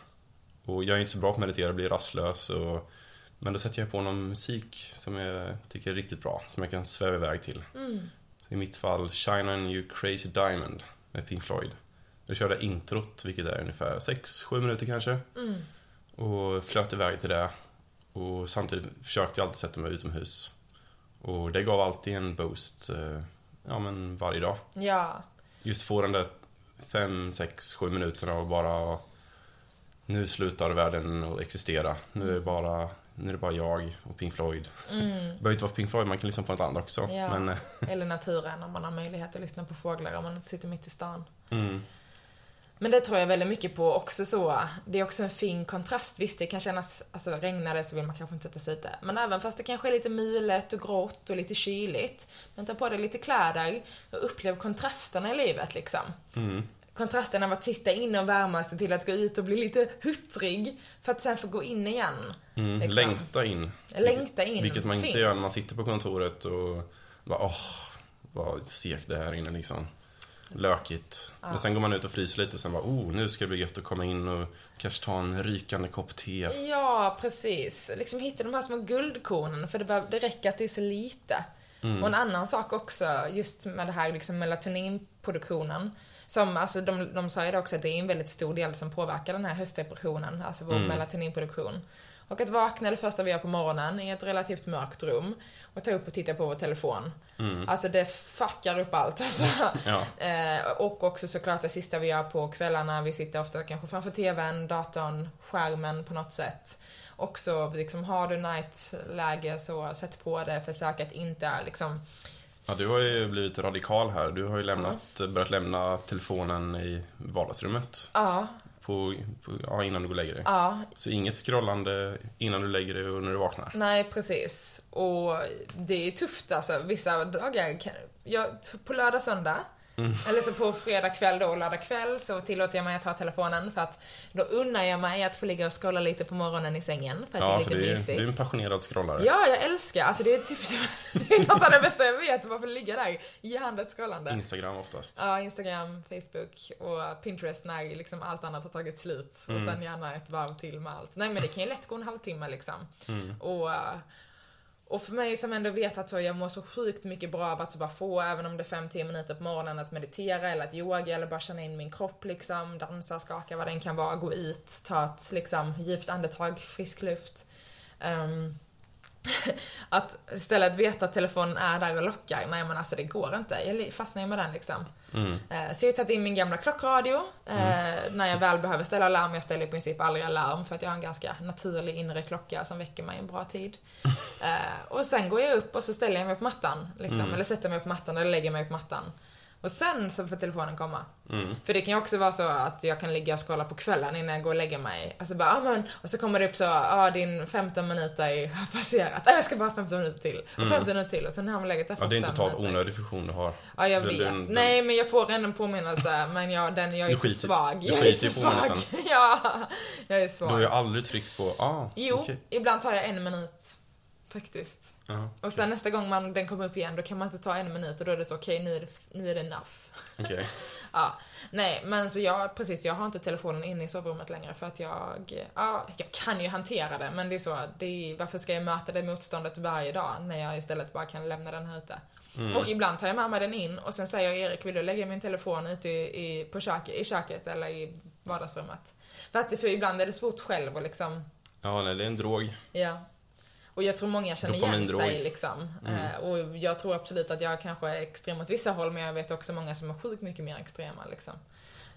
Och jag är inte så bra på att meditera, blir rastlös och men då sätter jag på någon musik som jag tycker är riktigt bra, som jag kan sväva iväg till. Mm. I mitt fall Shine on you crazy diamond med Pink Floyd. Då körde jag introt, vilket är ungefär 6-7 minuter kanske. Mm. Och flöt iväg till det. Och samtidigt försökte jag alltid sätta mig utomhus. Och det gav alltid en boost, eh, ja men varje dag. Ja, Just få den där 5, 6, 7 minuterna och bara nu slutar världen att existera. Nu är det bara, nu är det bara jag och Pink Floyd. mm. Det *laughs* behöver inte vara Pink Floyd, man kan lyssna på något annat också. Ja. Men, eh, *laughs* eller naturen om man har möjlighet att lyssna på fåglar om man inte sitter mitt i stan. mm, Men det tror jag väldigt mycket på också så. Det är också en fin kontrast. Visst, det kan kännas, alltså regnar det så vill man kanske inte sätta sig ute. Men även fast det kanske är lite mulet och grått och lite kyligt. Men ta på dig lite kläder och upplev kontrasterna i livet liksom. mm, Kontrasten av att sitta inne och värma sig till att gå ut och bli lite huttrig för att sen få gå in igen. mm, Liksom. Längta in. Längta in. Vilket man inte Finns. gör när man sitter på kontoret och bara åh, vad segt det är här inne liksom. Lökigt. Men sen går man ut och fryser lite och sen bara oh, nu ska det bli gött att komma in och kanske ta en rykande kopp te. Ja, precis. Liksom hitta de här små guldkornen, för det, behöv, det räcker att det är så lite. Mm. Och en annan sak också, just med det här liksom melatoninproduktionen. Som, alltså de, de sa ju det också att det är en väldigt stor del som påverkar den här höstdepressionen, alltså vår Mm. melatoninproduktion. Och att vakna det första vi gör på morgonen i ett relativt mörkt rum och ta upp och titta på vår telefon. Mm. Alltså det fuckar upp allt alltså. *laughs* Ja. Eh, och också såklart det sista vi gör på kvällarna, vi sitter ofta kanske framför TVn, datorn, skärmen på något sätt. Också liksom, har du night-läge så sätt på det, försök att inte liksom... ja, du har ju blivit radikal här. Du har ju lämnat, börjat lämna telefonen i vardagsrummet Ja, på, på, ja, innan du går och lägger dig. ja, Så inget scrollande innan du lägger dig och när du vaknar. nej precis. Och det är tufft alltså, vissa dagar kan... Jag, på lördag, söndag, eller så på fredag kväll då, och lördag kväll, så tillåter jag mig att ha telefonen för att då unnar jag mig att få ligga och scrolla lite på morgonen i sängen, för att Ja, det är för lite du är, mysigt. du är en passionerad scrollare. Ja, jag älskar, alltså det är typ *laughs* det är något av det bästa jag vet, bara få ligga där hjärndött scrollande. Instagram oftast. Ja, Instagram, Facebook och Pinterest när liksom allt annat har tagit slut. Och Mm. sen gärna ett varv till med allt. Nej men det kan ju lätt gå en halvtimme liksom. Mm. Och, och för mig som ändå vet att så, jag mår så sjukt mycket bra av att så bara få, även om det är 5-10 minuter på morgonen, att meditera eller att yoga eller bara känna in min kropp liksom, dansa, skaka, vad den kan vara, gå ut, ta ett liksom djupt andetag, frisk luft. Um, *laughs* att istället veta att telefonen är där och lockar, nej men alltså det går inte. Jag fastnar ju med den liksom. Mm. Eh, Så jag har tagit in min gamla klockradio eh, när jag väl behöver ställa larm. Jag ställer i princip aldrig alarm för att jag har en ganska naturlig inre klocka som väcker mig en bra tid. *laughs* Eh, och sen går jag upp och så ställer jag mig på mattan. Liksom, Mm. Eller sätter mig på mattan eller lägger mig på mattan. Och sen så får telefonen komma. Mm. För det kan ju också vara så att jag kan ligga och scrolla på kvällen innan jag går och lägger mig. Alltså bara, ah, men, och så kommer det upp så, ja ah, din 15 minuter *laughs* har passerat. Ah, jag ska bara ha 15 minuter till. Och 15 minuter till. Och sen har man legat där Mm. Ja, det är inte 45 tal minuter. onödig funktion du har. Ja, jag Den- vet. den- den- Nej, men jag får ändå en påminnelse. Men jag, den, jag är Du så skiter- svag. du Jag är skiter så svag. *laughs* ja, jag är Du svag. har ju aldrig tryckt på, ah, Jo, okej. ibland tar jag en minut. Faktiskt. Ja, Och sen nästa gång man, den kommer upp igen, då kan man inte ta en minut och då är det så, okej, nu, är det, nu är det enough. okej. *laughs* Ja, nej, men så jag, precis, jag har inte telefonen inne i sovrummet längre för att jag, ja, jag kan ju hantera det, men det är så, det är, varför ska jag möta det motståndet varje dag när jag istället bara kan lämna den här ute? Och ibland tar jag med mig den in och sen säger jag Erik, vill du lägga min telefon ute i, i, på köket, i köket eller i vardagsrummet? För, att, för ibland är det svårt själv och liksom, Ja, nej, det är en drog. Ja. Och jag tror många känner igen sig liksom. Eh, och jag tror absolut att jag kanske är extrem åt vissa håll, men jag vet också många som är sjukt mycket mer extrema liksom.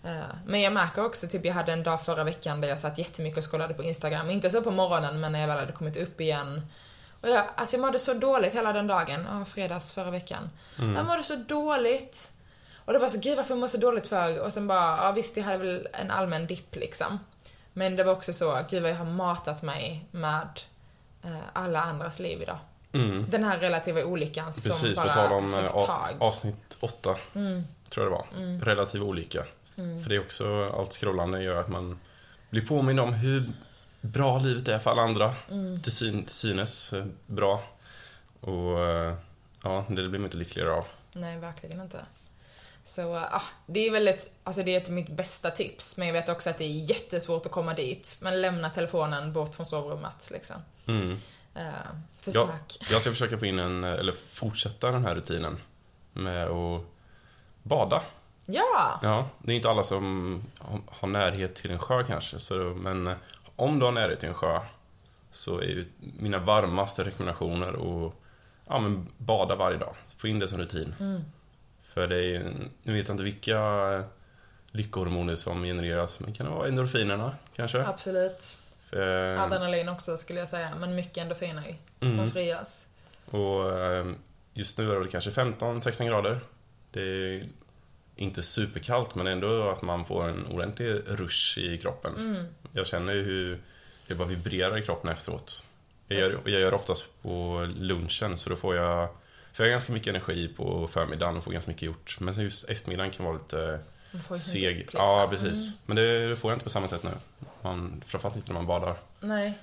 Eh, men jag märker också, typ jag hade en dag förra veckan där jag satt jättemycket och kollade på Instagram. Inte så på morgonen, men när jag väl hade kommit upp igen. Och jag, alltså jag mådde så dåligt hela den dagen, ja, fredags förra veckan. Jag mådde så dåligt. Och det var så, gud varför jag mår så dåligt för? Och sen bara, ja visst jag hade väl en allmän dipp liksom. Men det var också så, gud vad jag har matat mig med alla andras liv idag. Mm. Den här relativa olyckan som Precis, bara på tal om eh, avsnitt åtta, Mm. tror jag det var. Relativ olycka. För det är också, allt scrollande gör att man blir påmind om hur bra livet är för alla andra. Mm. Till, syn, till synes eh, bra. Och eh, ja, det blir man inte lyckligare av. Nej, verkligen inte. Så, eh, ah, det är väldigt, alltså det är ett mitt bästa tips, men jag vet också att det är jättesvårt att komma dit. Men lämna telefonen bort från sovrummet, liksom. Mm. Eh, Jag, försök. *laughs* jag ska försöka få in en, eller fortsätta den här rutinen med att bada. Ja! Ja, det är inte alla som har- närhet till en sjö kanske, så, men eh, om du har närhet till en sjö så är ju mina varmaste rekommendationer att ja, men bada varje dag. Få in det som rutin. Mm. För det är ju, nu vet jag inte vilka eh, lyckohormoner som genereras, men kan det vara endorfinerna kanske? Absolut. För, Adrenalin också skulle jag säga, men mycket endorfiner Mm. som frigörs. Och eh, just nu är det väl kanske 15-16 grader. Det är inte superkallt men ändå att man får en ordentlig rush i kroppen. Mm. Jag känner ju hur det bara vibrerar i kroppen efteråt. Jag gör, jag gör oftast på lunchen så då får jag, får jag ganska mycket energi på förmiddagen och får ganska mycket gjort. Men sen just eftermiddagen kan vara lite seg. Ja, precis. Mm. Men det får jag inte på samma sätt nu. Man, framförallt inte när man badar. Nej.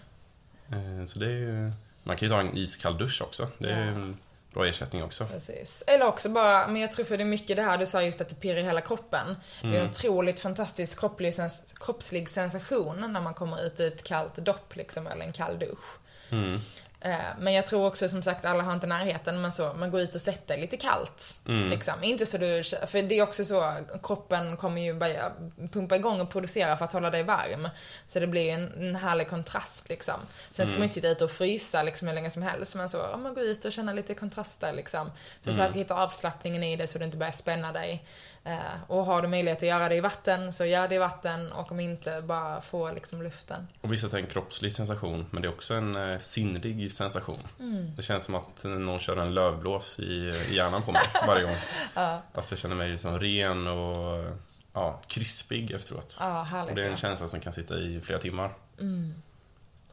Eh, Så det är ju, man kan ju ta en iskall dusch också. Det är Ja. en bra ersättning också. Precis. Eller också bara, men jag tror för det är mycket det här du sa just att det pirrar i hela kroppen. Det är Mm. en otroligt fantastisk kroppslig, sens- kroppslig sensation när man kommer ut ur ett kallt dopp liksom, eller en kall dusch. Mm. Eh, Men jag tror också som sagt, alla har inte närheten, men så, man går ut och sätter lite kallt. Mm. Liksom. Inte så du, för det är också så, kroppen kommer ju börja pumpa igång och producera för att hålla dig varm. Så det blir en, en härlig kontrast liksom. Sen ska man inte sitta ute och frysa liksom hur länge som helst, men så, om man går ut och känner lite kontraster liksom. Försök hitta avslappningen i det så du inte börjar spänna dig. Eh, och har du möjlighet att göra det i vatten, så gör det i vatten och om inte, bara få liksom luften. Och vissa tar en kroppslig sensation, men det är också en eh, sinnlig sensation. Mm. Det känns som att någon kör en lövblås i, i hjärnan på mig varje gång. *laughs* Att jag känner mig som ren och ja, krispig efteråt. Ja, härligt. Och det är en ja. känsla som kan sitta i flera timmar.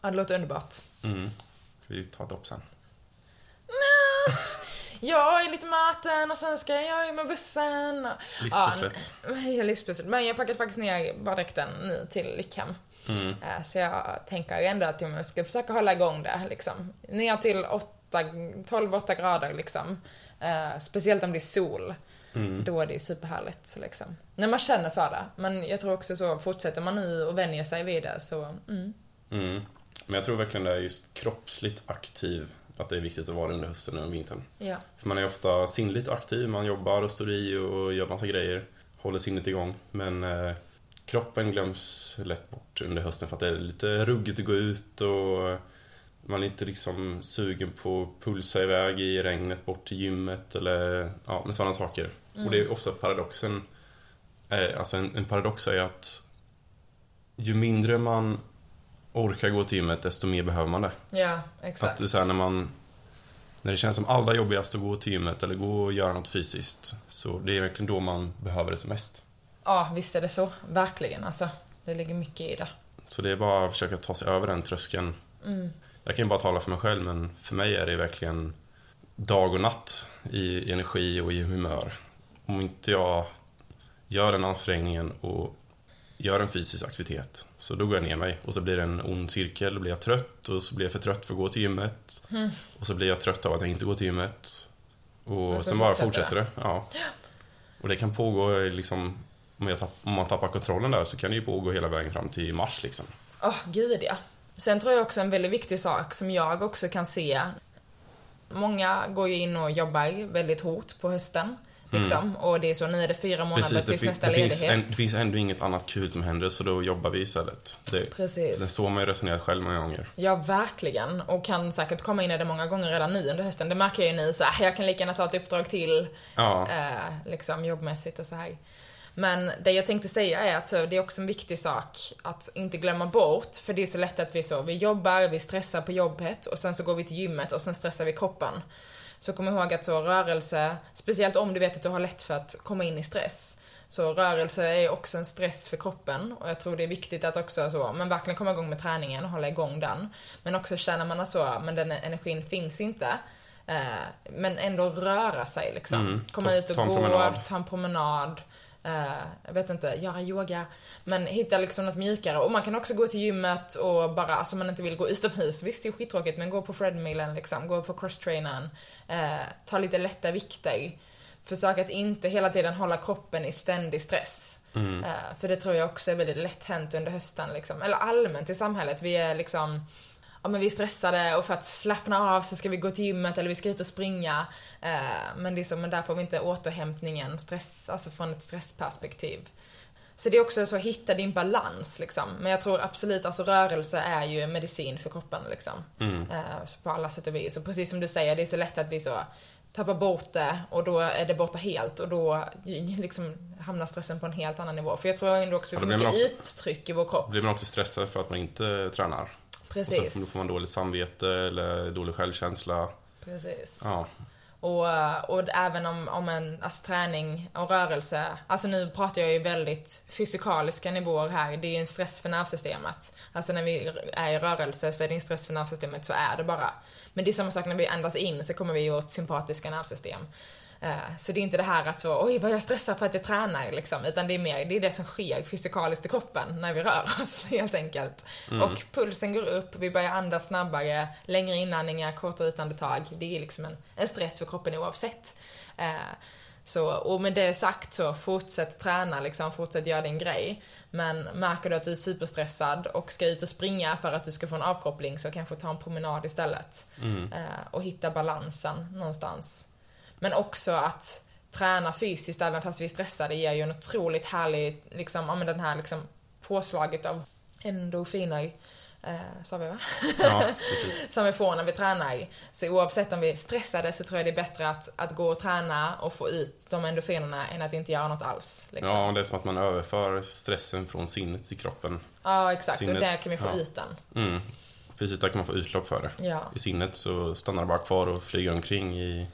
ja, det låter underbart. Mm. Ska vi ta ett dopp sen? Jag är lite möten och sen ska jag ju med bussen. och- Livspusslet. Ja, livspusslet. Men jag packat faktiskt ner baddräkten nu till Lyckhem. Mm. Eh, Så jag tänker ändå att jag ska försöka hålla igång det liksom. Ner till 12-8 grader liksom. Eh, Speciellt om det är sol. Mm. Då är det superhärligt liksom. När man känner för det. Men jag tror också så, fortsätter man nu och vänjer sig vid det så, mm. Mm. Men jag tror verkligen det är just kroppsligt aktiv. Att det är viktigt att vara under hösten och vintern. Ja. För man är ofta sinnligt aktiv, man jobbar och står i och gör massa grejer. Håller sinnet igång. Men eh, kroppen glöms lätt bort under hösten för att det är lite ruggigt att gå ut och man är inte liksom sugen på att pulsa iväg i regnet bort till gymmet eller ja, med sådana saker. Och det är ofta paradoxen. Eh, alltså en, en paradox är att ju mindre man orkar gå till gymmet desto mer behöver man det. Ja, Att exakt. det är så här när man när det känns som allra jobbigast att gå till gymmet eller gå och göra något fysiskt. Så det är verkligen då man behöver det som mest. Ja, visst är det så. Verkligen alltså. Det ligger mycket i det. Så det är bara att försöka ta sig över den tröskeln. Mm. Jag kan ju bara tala för mig själv, men för mig är det verkligen dag och natt i energi och i humör. Om inte jag gör den ansträngningen och gör en fysisk aktivitet, så då går jag ner mig. Och så blir det en ond cirkel, då blir jag trött och så blir jag för trött för att gå till gymmet. Mm. Och så blir jag trött av att jag inte går till gymmet. Och, Och sen bara fortsätter det. Ja. Och det kan pågå liksom, om, jag tapp, om man tappar kontrollen där så kan det ju pågå hela vägen fram till mars liksom. Åh, gud ja. Sen tror jag också en väldigt viktig sak som jag också kan se. Många går ju in och jobbar väldigt hårt på hösten. Liksom. Och det är så, nu är det fyra månader Mm. Precis, tills nästa det, finns ledighet. en, det finns ändå inget annat kul som händer så då jobbar vi istället. Det, Precis. det är så man ju resonerat själv många gånger. Ja, verkligen. Och kan säkert komma in i det många gånger redan nu under hösten. Det märker jag ju nu, så här, jag kan lika gärna ta ett uppdrag till, Ja, eh, liksom jobbmässigt och så här. Men det jag tänkte säga är att så, det är också en viktig sak att inte glömma bort, för det är så lätt att vi så, vi jobbar, vi stressar på jobbet och sen så går vi till gymmet och sen stressar vi kroppen. Så kom ihåg att så rörelse, speciellt om du vet att du har lätt för att komma in i stress, så rörelse är också en stress för kroppen och jag tror det är viktigt att också så, men verkligen komma igång med träningen och hålla igång den. Men också känner man så, men den energin finns inte, eh, men ändå röra sig liksom. Mm. Komma Ta- ut och ta gå, promenad. ta en promenad. Eh, jag vet inte, göra yoga. Men hitta liksom något mjukare. Och man kan också gå till gymmet och bara, alltså man inte vill gå utomhus. Visst, det är skittråkigt, men gå på Fredmillen liksom. Gå på crosstrainern. Eh, ta lite lätta vikter. Försök att inte hela tiden hålla kroppen i ständig stress. mm. Eh, för det tror jag också är väldigt lätt hänt under hösten liksom. Eller allmänt i samhället. Vi är liksom Ja men vi är stressade och för att slappna av så ska vi gå till gymmet eller vi ska ut och springa. Eh, men så, men där får vi inte återhämtningen stress, alltså från ett stressperspektiv. Så det är också så, hitta din balans liksom. Men jag tror absolut, alltså rörelse är ju medicin för kroppen liksom. Mm. Eh, så på alla sätt och vis. Och precis som du säger, det är så lätt att vi så tappar bort det och då är det borta helt och då liksom hamnar stressen på en helt annan nivå. För jag tror ändå också vi får mycket också- uttryck i vår kropp. Blir man också stressad för att man inte tränar. Och Precis. så då får man dåligt samvete eller dålig självkänsla. Precis. Ja, Och, och även om, om en alltså, träning och rörelse, alltså nu pratar jag ju väldigt fysikaliska nivåer här, det är ju en stress för nervsystemet. Alltså när vi är i rörelse så är det en stress för nervsystemet, så är det bara. Men det är samma sak när vi andas in så kommer vi åt sympatiska nervsystem. Eh, Så det är inte det här att så, oj vad jag stressar för att jag tränar liksom, utan det är mer, det är det som sker fysikaliskt i kroppen när vi rör *laughs* oss helt enkelt. Och pulsen går upp, vi börjar andas snabbare, längre inandningar, kortare utandetag. Det är liksom en, en stress för kroppen oavsett. Eh, Så, och med det sagt så, fortsätt träna liksom, fortsätt göra din grej. Men märker du att du är superstressad och ska ut och springa för att du ska få en avkoppling så kanske ta en promenad istället. mm. Eh, Och hitta balansen någonstans. Men också att träna fysiskt även fast vi är stressade ger ju en otroligt härlig, liksom, ja men den här liksom påslaget av endorfiner, eh, sa vi va? ja *laughs* som vi får när vi tränar. Så oavsett om vi är stressade så tror jag det är bättre att, att gå och träna och få ut de endorfinerna än att inte göra något alls. Liksom. Ja. Ja, det är som att man överför stressen från sinnet till kroppen. exakt. Sinnet- och där kan vi få ja. ut den. Mm. Precis, där kan man få utlopp för det. Ja. I sinnet så stannar det bara kvar och flyger omkring i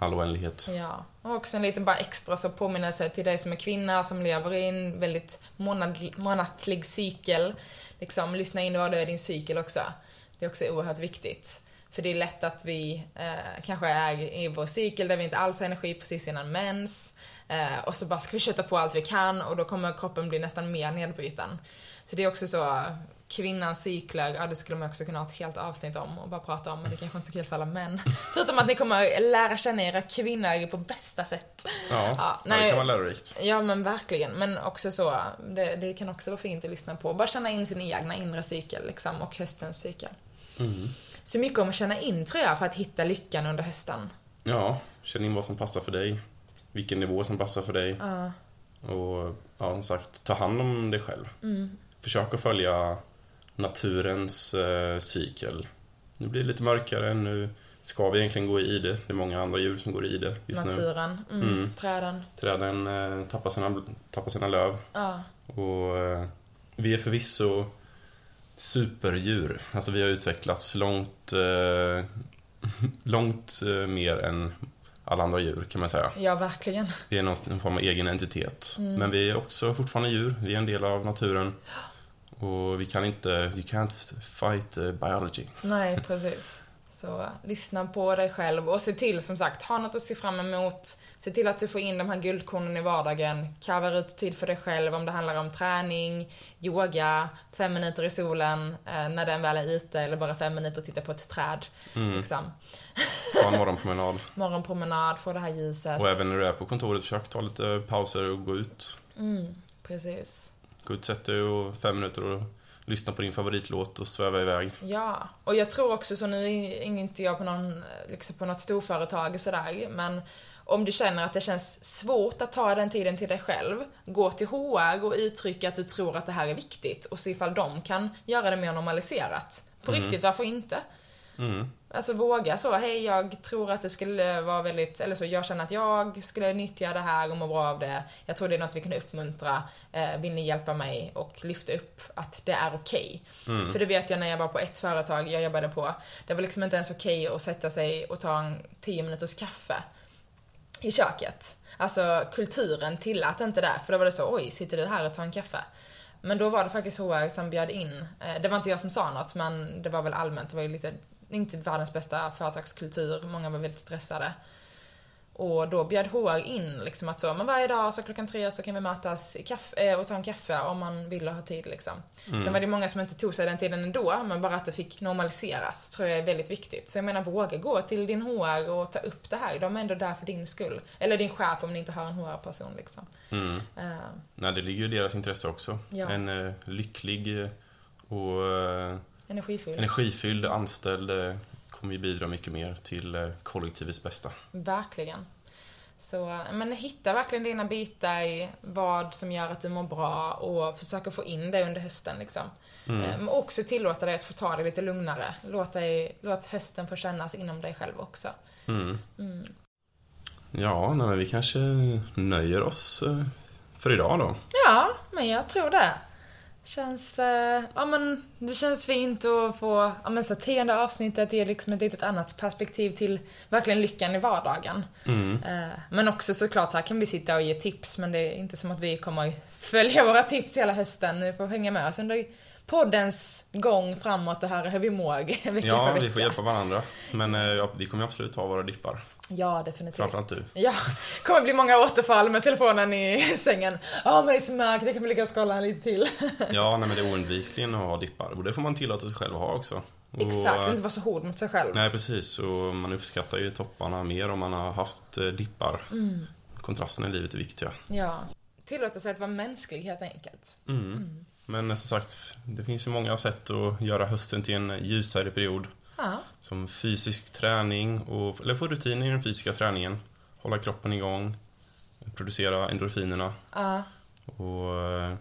all oändlighet. Ja, och också en liten bara extra så påminnelse till dig som är kvinna som lever i en väldigt månad, månatlig cykel. Liksom, lyssna in vad du är i din cykel också. Det är också oerhört viktigt. För det är lätt att vi eh, kanske är i vår cykel där vi inte alls har energi precis innan mens. Eh, och så bara ska vi köta på allt vi kan och då kommer kroppen bli nästan mer nedbruten. Så det är också så, kvinnans cykler, ja det skulle man också kunna ha ett helt avsnitt om och bara prata om, men det kanske inte är så kul för alla män. *laughs* Förutom att ni kommer lära känna era kvinnor på bästa sätt. Ja, Ja, nej. det kan vara lärorikt. Ja men verkligen, men också så, det, det kan också vara fint att lyssna på. Bara känna in sin egna inre cykel liksom, och höstens cykel. Mm. Så mycket om att känna in tror jag för att hitta lyckan under hösten. Ja, känn in vad som passar för dig. Vilken nivå som passar för dig. Ja. Och ja, som sagt, ta hand om dig själv. Mm. Försök att följa naturens eh, cykel. Nu blir det lite mörkare, nu ska vi egentligen gå i det. Det är många andra djur som går i det just nu. Naturen, mm. Mm. träden. Träden eh, tappar, sina, tappar sina löv. Ja. Och eh, vi är förvisso superdjur. Alltså vi har utvecklats långt, eh, *laughs* långt eh, mer än alla andra djur kan man säga. Ja, verkligen. Det är något, en form av egen entitet. Mm. Men vi är också fortfarande djur. Vi är en del av naturen. Och vi kan inte, you can't fight eh, biology. Nej, *laughs* precis. Så lyssna på dig själv och se till som sagt, ha något att se fram emot. Se till att du får in de här guldkornen i vardagen. Carver ut tid för dig själv om det handlar om träning, yoga, fem minuter i solen eh, när den väl är ute eller bara fem minuter och titta på ett träd. Mm. Liksom. Ta en morgonpromenad. *laughs* Morgonpromenad, få det här ljuset. Och även när du är på kontoret, försök ta lite pauser och gå ut. Mm, precis. Ut, sätt dig och fem minuter och lyssna på din favoritlåt och sväva iväg. Ja, och jag tror också så nu är inte jag på någon, liksom på något storföretag och sådär, men om du känner att det känns svårt att ta den tiden till dig själv, gå till HR och uttrycka att du tror att det här är viktigt och se ifall de kan göra det mer normaliserat. På riktigt, varför inte? Mm. Alltså våga så, hej jag tror att det skulle vara väldigt, eller så, jag känner att jag skulle nyttja det här och må bra av det. Jag tror det är något vi kan uppmuntra. Eh, vill ni hjälpa mig och lyfta upp att det är okej? För det vet jag när jag var på ett företag jag jobbade på. Det var liksom inte ens okej att sätta sig och ta en 10 minuters kaffe i köket. Alltså kulturen tillät inte det, för då var det så, oj, sitter du här och tar en kaffe? Men då var det faktiskt HR som bjöd in, eh, det var inte jag som sa något, men det var väl allmänt, det var ju lite, inte världens bästa företagskultur, många var väldigt stressade. Och då bjöd HR in liksom att så, men varje dag så klockan tre så kan vi mötas i kaffe, eh, och ta en kaffe om man vill och ha tid liksom. Sen var det många som inte tog sig den tiden ändå, men bara att det fick normaliseras tror jag är väldigt viktigt. Så jag menar, våga gå till din HR och ta upp det här. De är ändå där för din skull. Eller din chef om ni inte har en HR-person liksom. Mm. Eh, Nej, det ligger ju i deras intresse också. Ja. En eh, lycklig och eh, energifull. energifylld anställd eh, kommer ju bidra mycket mer till eh, kollektivets bästa. Verkligen. Så, men hitta verkligen dina bitar i vad som gör att du mår bra och försöka få in det under hösten liksom. Eh, Men också tillåta dig att få ta det lite lugnare. Låt, dig, låt hösten få kännas inom dig själv också. Mm. Ja, nej, men vi kanske nöjer oss eh, för idag då. Ja, men jag tror det. Känns, eh, ja men det känns fint att få, ja men så tionde avsnittet ger liksom ett litet annat perspektiv till verkligen lyckan i vardagen. Eh, men också såklart, här kan vi sitta och ge tips, men det är inte som att vi kommer följa våra tips hela hösten. Ni får hänga med oss under poddens gång framåt och höra hur vi mår vecka Ja, för vecka. vi får hjälpa varandra. Men eh, vi kommer absolut ta våra dippar. Ja, definitivt. Framförallt du. Ja, kommer bli många återfall med telefonen i sängen. Ja, men det är så mörkt, det kan vi ligga och skrolla lite till. *laughs* Ja, nej, men det är oundvikligen att ha dippar. Och det får man tillåta sig själv att ha också. Och, Exakt, eh, inte vara så hård mot sig själv. Nej, precis. Och man uppskattar ju topparna mer om man har haft eh, dippar. Mm. Kontrasten i livet är viktiga. Ja. Tillåta sig att vara mänsklig helt enkelt. Mm. Men eh, som sagt, det finns ju många sätt att göra hösten till en ljusare period. Ja. Som fysisk träning, och, eller få rutin i den fysiska träningen. Hålla kroppen igång. Producera endorfinerna. Ja. Och eh,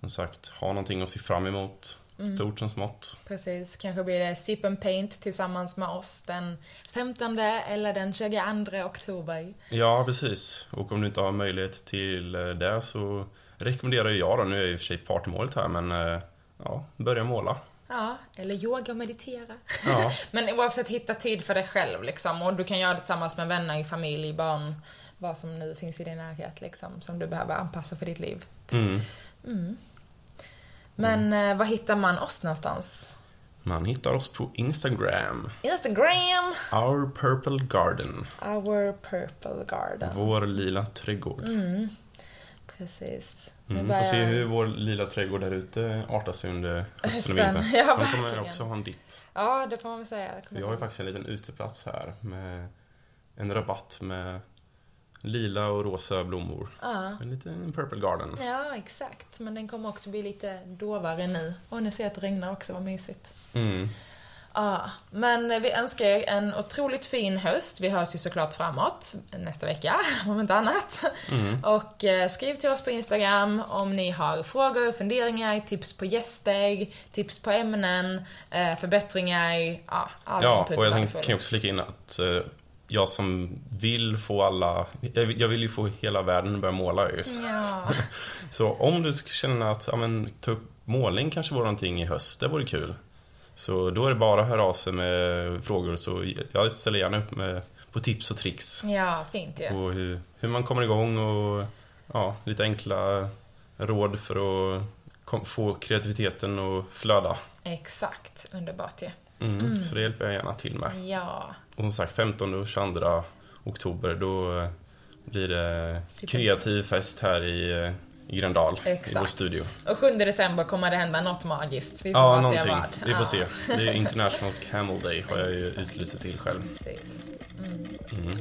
som sagt, ha någonting att se fram emot. Mm. Stort som smått. Precis, kanske blir det Sip and Paint tillsammans med oss den 15 eller den 22 oktober. Ja, precis. Och om du inte har möjlighet till eh, det så rekommenderar jag då, nu är jag i och för sig partmålet här, men eh, ja, börja måla. Ja, eller yoga och meditera. Ja, *laughs* Men oavsett, hitta tid för dig själv liksom. Och du kan göra det tillsammans med vänner, familj, barn, vad som nu finns i din närhet liksom. Som du behöver anpassa för ditt liv. mm. Men eh, var hittar man oss någonstans? Man hittar oss på Instagram. Instagram! Our Purple Garden. Our Purple Garden. Vår lila trädgård. Mm, precis. Mm, börjar- får se hur vår lilla trädgård där ute artar sig under hösten och vintern. ja, De kommer också ha en dipp. Ja, det får man väl säga. Vi har ju faktiskt en liten uteplats här med en rabatt med lila och rosa blommor. Ja. En liten Purple Garden. ja, exakt. Men den kommer också bli lite dovare nu. Och nu ser jag att det regnar också, vad mysigt. Mm. Ja, men vi önskar er en otroligt fin höst. Vi hörs ju såklart framåt nästa vecka, *laughs* om inte annat. Och eh, skriv till oss på Instagram om ni har frågor, funderingar, tips på gäster, tips på ämnen, eh, förbättringar, ja, all Ja, och jag tänkte, kan jag också flika in att eh, jag som vill få alla, jag vill, jag vill ju få hela världen att börja måla just. Ja, *laughs* Så om du känner att, ja men ta upp målning kanske vore någonting i höst, det vore kul. Så då är det bara att höra av sig med frågor. Så jag ställer gärna upp med, på tips och tricks. Ja, fint ju. Och hur, hur man kommer igång och ja, lite enkla råd för att kom, få kreativiteten att flöda. Exakt, underbart ju. Mm, Så det hjälper jag gärna till med. Ja, Och som sagt 15 och 22 oktober då blir det kreativ fest här i, eh, i Gröndal, i vår studio. och 7 december kommer det hända något magiskt. Vi får Ja, bara se någonting. vad. Vi får Ja, se. Det är International Camel Day har jag ju utlyst till själv. Precis. Mm.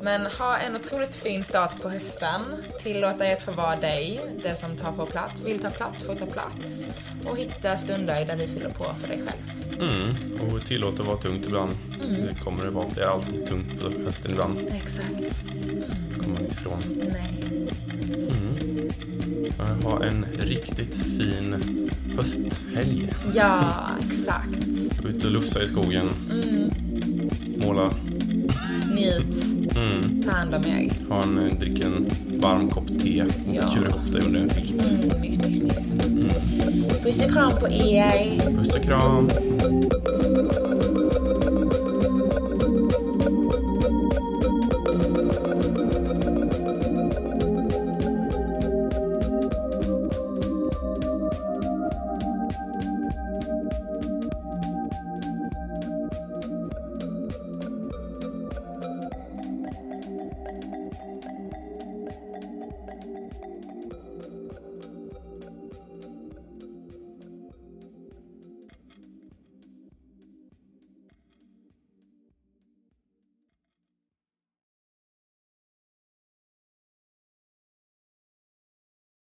Men ha en otroligt fin start på hösten. Tillåt dig att få vara dig, det som tar för plats, vill ta plats får ta plats. Och hitta stunder där du fyller på för dig själv. Mm. Och tillåt att vara tungt ibland. Det kommer det vara. Det är alltid tungt på hösten ibland. Exakt. Det kommer man inte ifrån. Nej. Ha en riktigt fin hösthelg. Ja, exakt. Ut och lufsa i skogen. Måla. Njut. Mm. Ta hand om er. Ha en, drick en varm kopp te och Ja. kura ihop dig under en filt. Mm, mys, mys, mys. Puss och kram på er. Puss och kram.